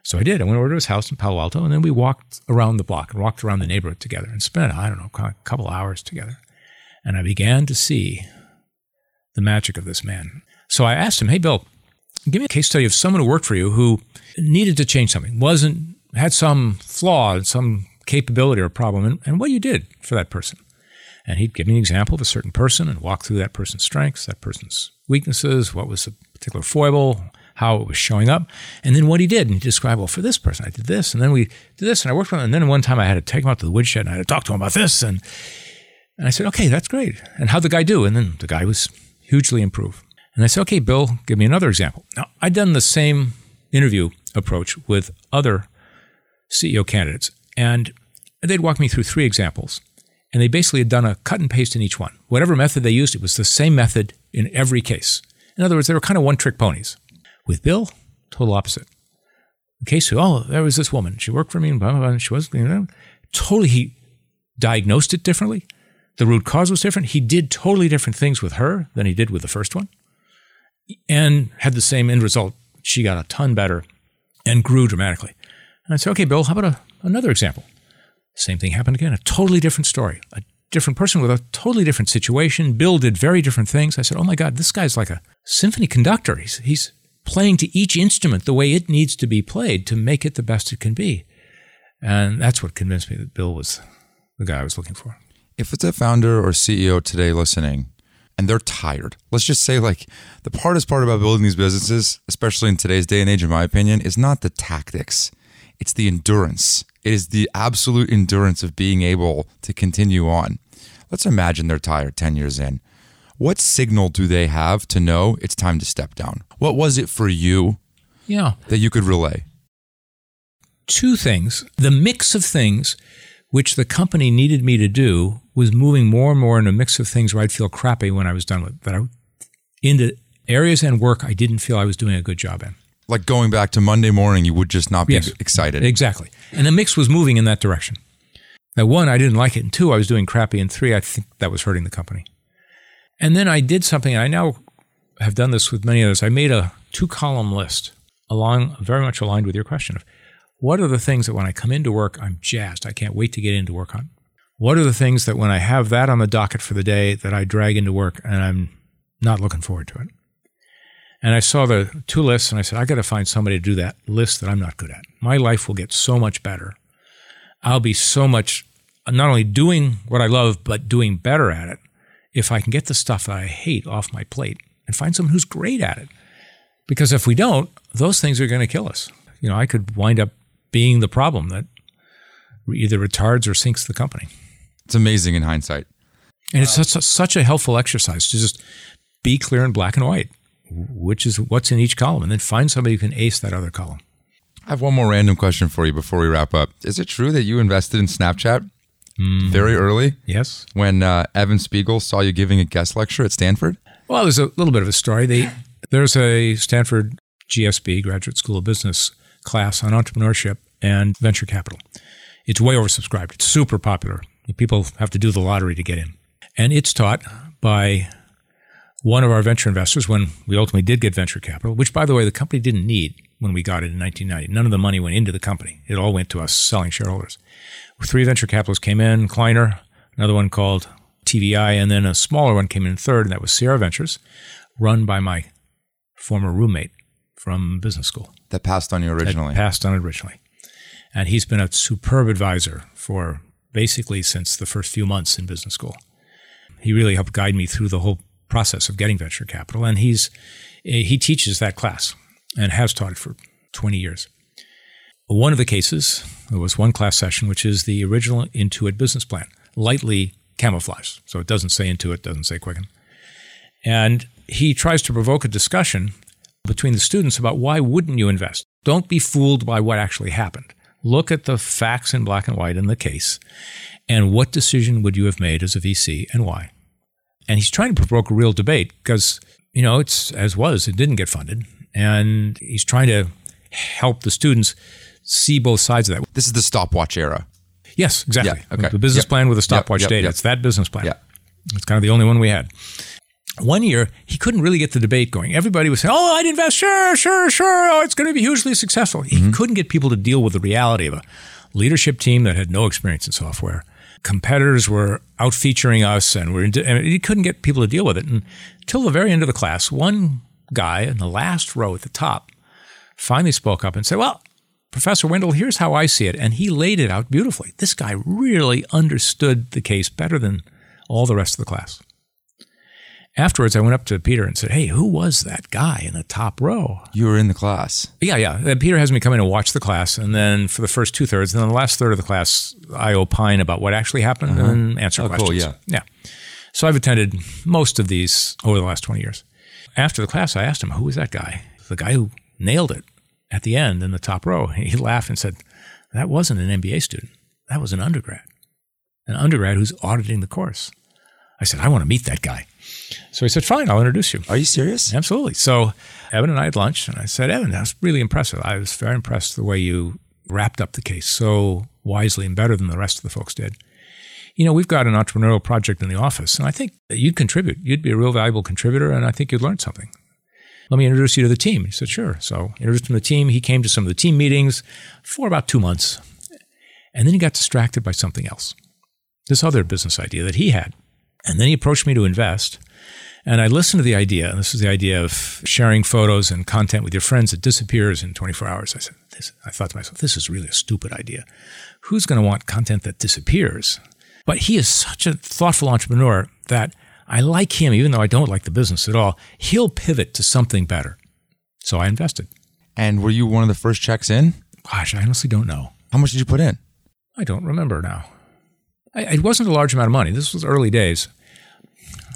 So I did. I went over to his house in Palo Alto, and then we walked around the block and walked around the neighborhood together and spent, I don't know, a couple hours together. And I began to see the magic of this man. So I asked him, Hey, Bill, Give me a case study of someone who worked for you who needed to change something, wasn't had some flaw, some capability or problem, and, and what you did for that person. And he'd give me an example of a certain person and walk through that person's strengths, that person's weaknesses, what was the particular foible, how it was showing up, and then what he did. And he described, well, for this person, I did this, and then we did this, and I worked with him. And then one time I had to take him out to the woodshed and I had to talk to him about this. And, and I said, okay, that's great. And how'd the guy do? And then the guy was hugely improved. And I said, okay, Bill, give me another example. Now, I'd done the same interview approach with other CEO candidates, and they'd walk me through three examples. And they basically had done a cut and paste in each one. Whatever method they used, it was the same method in every case. In other words, they were kind of one trick ponies. With Bill, total opposite. In case oh, there was this woman. She worked for me and blah, blah, blah. She was, you know, totally, he diagnosed it differently. The root cause was different. He did totally different things with her than he did with the first one and had the same end result. She got a ton better and grew dramatically. And I said, okay, Bill, how about a, another example? Same thing happened again, a totally different story, a different person with a totally different situation. Bill did very different things. I said, oh my God, this guy's like a symphony conductor. He's, he's playing to each instrument the way it needs to be played to make it the best it can be. And that's what convinced me that Bill was the guy I was looking for. If it's a founder or CEO today listening and they're tired, let's just say, like, the hardest part about building these businesses, especially in today's day and age, in my opinion, is not the tactics, it's the endurance. It is the absolute endurance of being able to continue on. Let's imagine they're tired 10 years in. What signal do they have to know it's time to step down? What was it for you Yeah. that you could relay? two things. The mix of things which the company needed me to do was moving more and more in a mix of things where I'd feel crappy when I was done with that. I into areas and work I didn't feel I was doing a good job in. Like going back to Monday morning, you would just not be Yes. excited. Exactly. And the mix was moving in that direction. Now, one, I didn't like it. And two, I was doing crappy. And three, I think that was hurting the company. And then I did something, and I now have done this with many others. I made a two column list along, very much aligned with your question of what are the things that when I come into work, I'm jazzed. I can't wait to get into work on? What are the things that when I have that on the docket for the day that I drag into work and I'm not looking forward to it? And I saw the two lists and I said, I got to find somebody to do that list that I'm not good at. My life will get so much better. I'll be so much not only doing what I love, but doing better at it if I can get the stuff that I hate off my plate and find someone who's great at it. Because if we don't, those things are going to kill us. You know, I could wind up being the problem that either retards or sinks the company. It's amazing in hindsight. And it's such a, such a helpful exercise to just be clear in black and white, which is what's in each column, and then find somebody who can ace that other column. I have one more random question for you before we wrap up. Is it true that you invested in Snapchat very early Yes. when uh, Evan Spiegel saw you giving a guest lecture at Stanford? Well, there's a little bit of a story. They, there's a Stanford GSB, Graduate School of Business class on entrepreneurship and venture capital. It's way oversubscribed. It's super popular. People have to do the lottery to get in. And it's taught by one of our venture investors when we ultimately did get venture capital, which, by the way, the company didn't need when we got it in 1990. None of the money went into the company. It all went to us selling shareholders. Three venture capitalists came in, Kleiner, another one called TVI, and then a smaller one came in third, and that was Sierra Ventures, run by my former roommate from business school. That passed on you originally. passed on originally. And he's been a superb advisor for basically since the first few months in business school. He really helped guide me through the whole process of getting venture capital. And he's eh, he teaches that class and has taught it for 20 years. One of the cases, there was one class session, which is the original Intuit business plan, lightly camouflaged. So it doesn't say Intuit, doesn't say Quicken. And he tries to provoke a discussion between the students about why wouldn't you invest? Don't be fooled by what actually happened. Look at the facts in black and white in the case and what decision would you have made as a VC and why? And he's trying to provoke a real debate because, you know, it's as was, it didn't get funded. And he's trying to help the students see both sides of that. this is the stopwatch era. Yes, exactly. Yeah, okay. The business Yep. plan with a stopwatch yep, date. yep. It's that business plan. Yeah. It's kind of the only one we had. One year, he couldn't really get the debate going. Everybody was saying, Oh, I'd invest. Sure, sure, sure. Oh, it's going to be hugely successful. He Mm-hmm. couldn't get people to deal with the reality of a leadership team that had no experience in software. Competitors were out featuring us, and, we're, and he couldn't get people to deal with it. And until the very end of the class, one guy in the last row at the top finally spoke up and said, Well, Professor Wendell, here's how I see it. And he laid it out beautifully. This guy really understood the case better than all the rest of the class. Afterwards, I went up to Peter and said, Hey, who was that guy in the top row? You were in the class. Yeah, yeah. And Peter has me come in and watch the class. And then for the first two thirds, and then the last third of the class, I opine about what actually happened uh-huh. and answer Oh, questions. cool, yeah. Yeah. So I've attended most of these over the last 20 years. After the class, I asked him, Who was that guy? The guy who nailed it at the end in the top row. He laughed and said, That wasn't an MBA student. That was an undergrad, an undergrad who's auditing the course. I said, I want to meet that guy. So he said, Fine, I'll introduce you. Are you serious? Absolutely. So Evan and I had lunch, and I said, Evan, that was really impressive. I was very impressed the way you wrapped up the case so wisely and better than the rest of the folks did. You know, we've got an entrepreneurial project in the office, and I think that you'd contribute. You'd be a real valuable contributor, and I think you'd learn something. Let me introduce you to the team. He said, Sure. So introduced him to the team. He came to some of the team meetings for about two months, and then he got distracted by something else this other business idea that he had. And then he approached me to invest. And I listened to the idea, and this is the idea of sharing photos and content with your friends that disappears in 24 hours. I said, this, I thought to myself, this is really a stupid idea. Who's going to want content that disappears? But he is such a thoughtful entrepreneur that I like him, even though I don't like the business at all. He'll pivot to something better. So I invested. And were you one of the first checks in? Gosh, I honestly don't know. How much did you put in? I don't remember now. I, it wasn't a large amount of money. This was early days.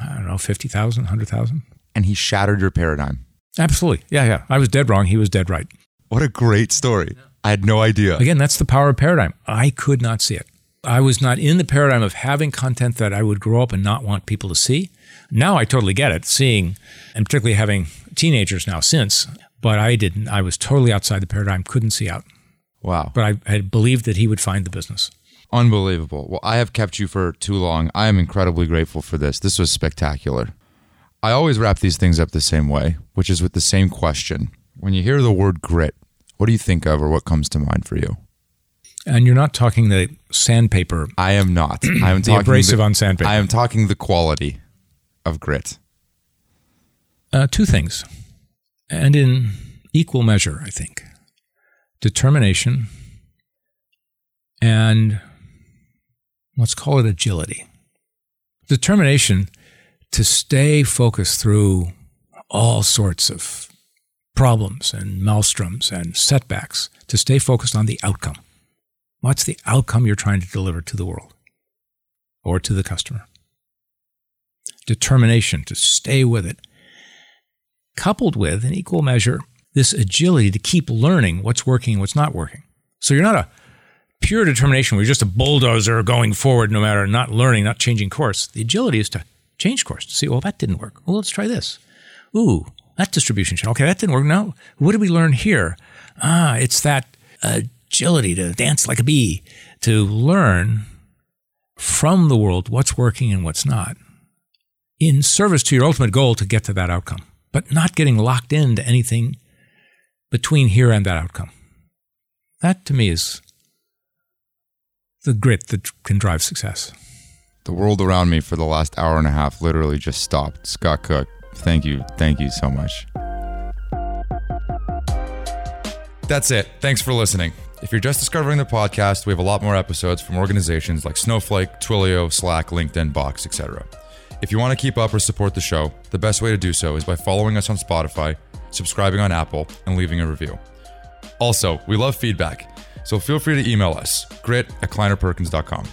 I don't know, 50,000, 100,000. And he shattered your paradigm. Absolutely. Yeah, yeah. I was dead wrong. He was dead right. What a great story. I had no idea. Again, that's the power of paradigm. I could not see it. I was not in the paradigm of having content that I would grow up and not want people to see. Now I totally get it, seeing, and particularly having teenagers now since, but I didn't. I was totally outside the paradigm, couldn't see out. Wow. But I had believed that he would find the business. Unbelievable. Well, I have kept you for too long. I am incredibly grateful for this. This was spectacular. I always wrap these things up the same way, which is with the same question. When you hear the word grit, what do you think of or what comes to mind for you? And you're not talking the sandpaper, I am not. I am the talking abrasive the, on sandpaper. I am talking the quality of grit. Uh, two things, and in equal measure, I think determination and let's call it agility. Determination to stay focused through all sorts of problems and maelstroms and setbacks, to stay focused on the outcome. What's the outcome you're trying to deliver to the world or to the customer? Determination to stay with it coupled with, in equal measure, this agility to keep learning what's working and what's not working. So you're not a pure determination you're just a bulldozer going forward no matter not learning, not changing course. The agility is to change course, to see, well, that didn't work. Well, let's try this. Ooh, that distribution channel. Okay, that didn't work. Now, what did we learn here? Ah, it's that agility to dance like a bee, to learn from the world what's working and what's not in service to your ultimate goal to get to that outcome, but not getting locked into anything between here and that outcome. That to me is the grit that can drive success. The world around me for the last hour and a half literally just stopped. Scott Cook, thank you. Thank you so much. That's it. Thanks for listening. If you're just discovering the podcast, we have a lot more episodes from organizations like Snowflake, Twilio, Slack, LinkedIn, Box, etc. If you want to keep up or support the show, the best way to do so is by following us on Spotify, subscribing on Apple, and leaving a review. Also, we love feedback, so feel free to email us, grit at kleinerperkins.com.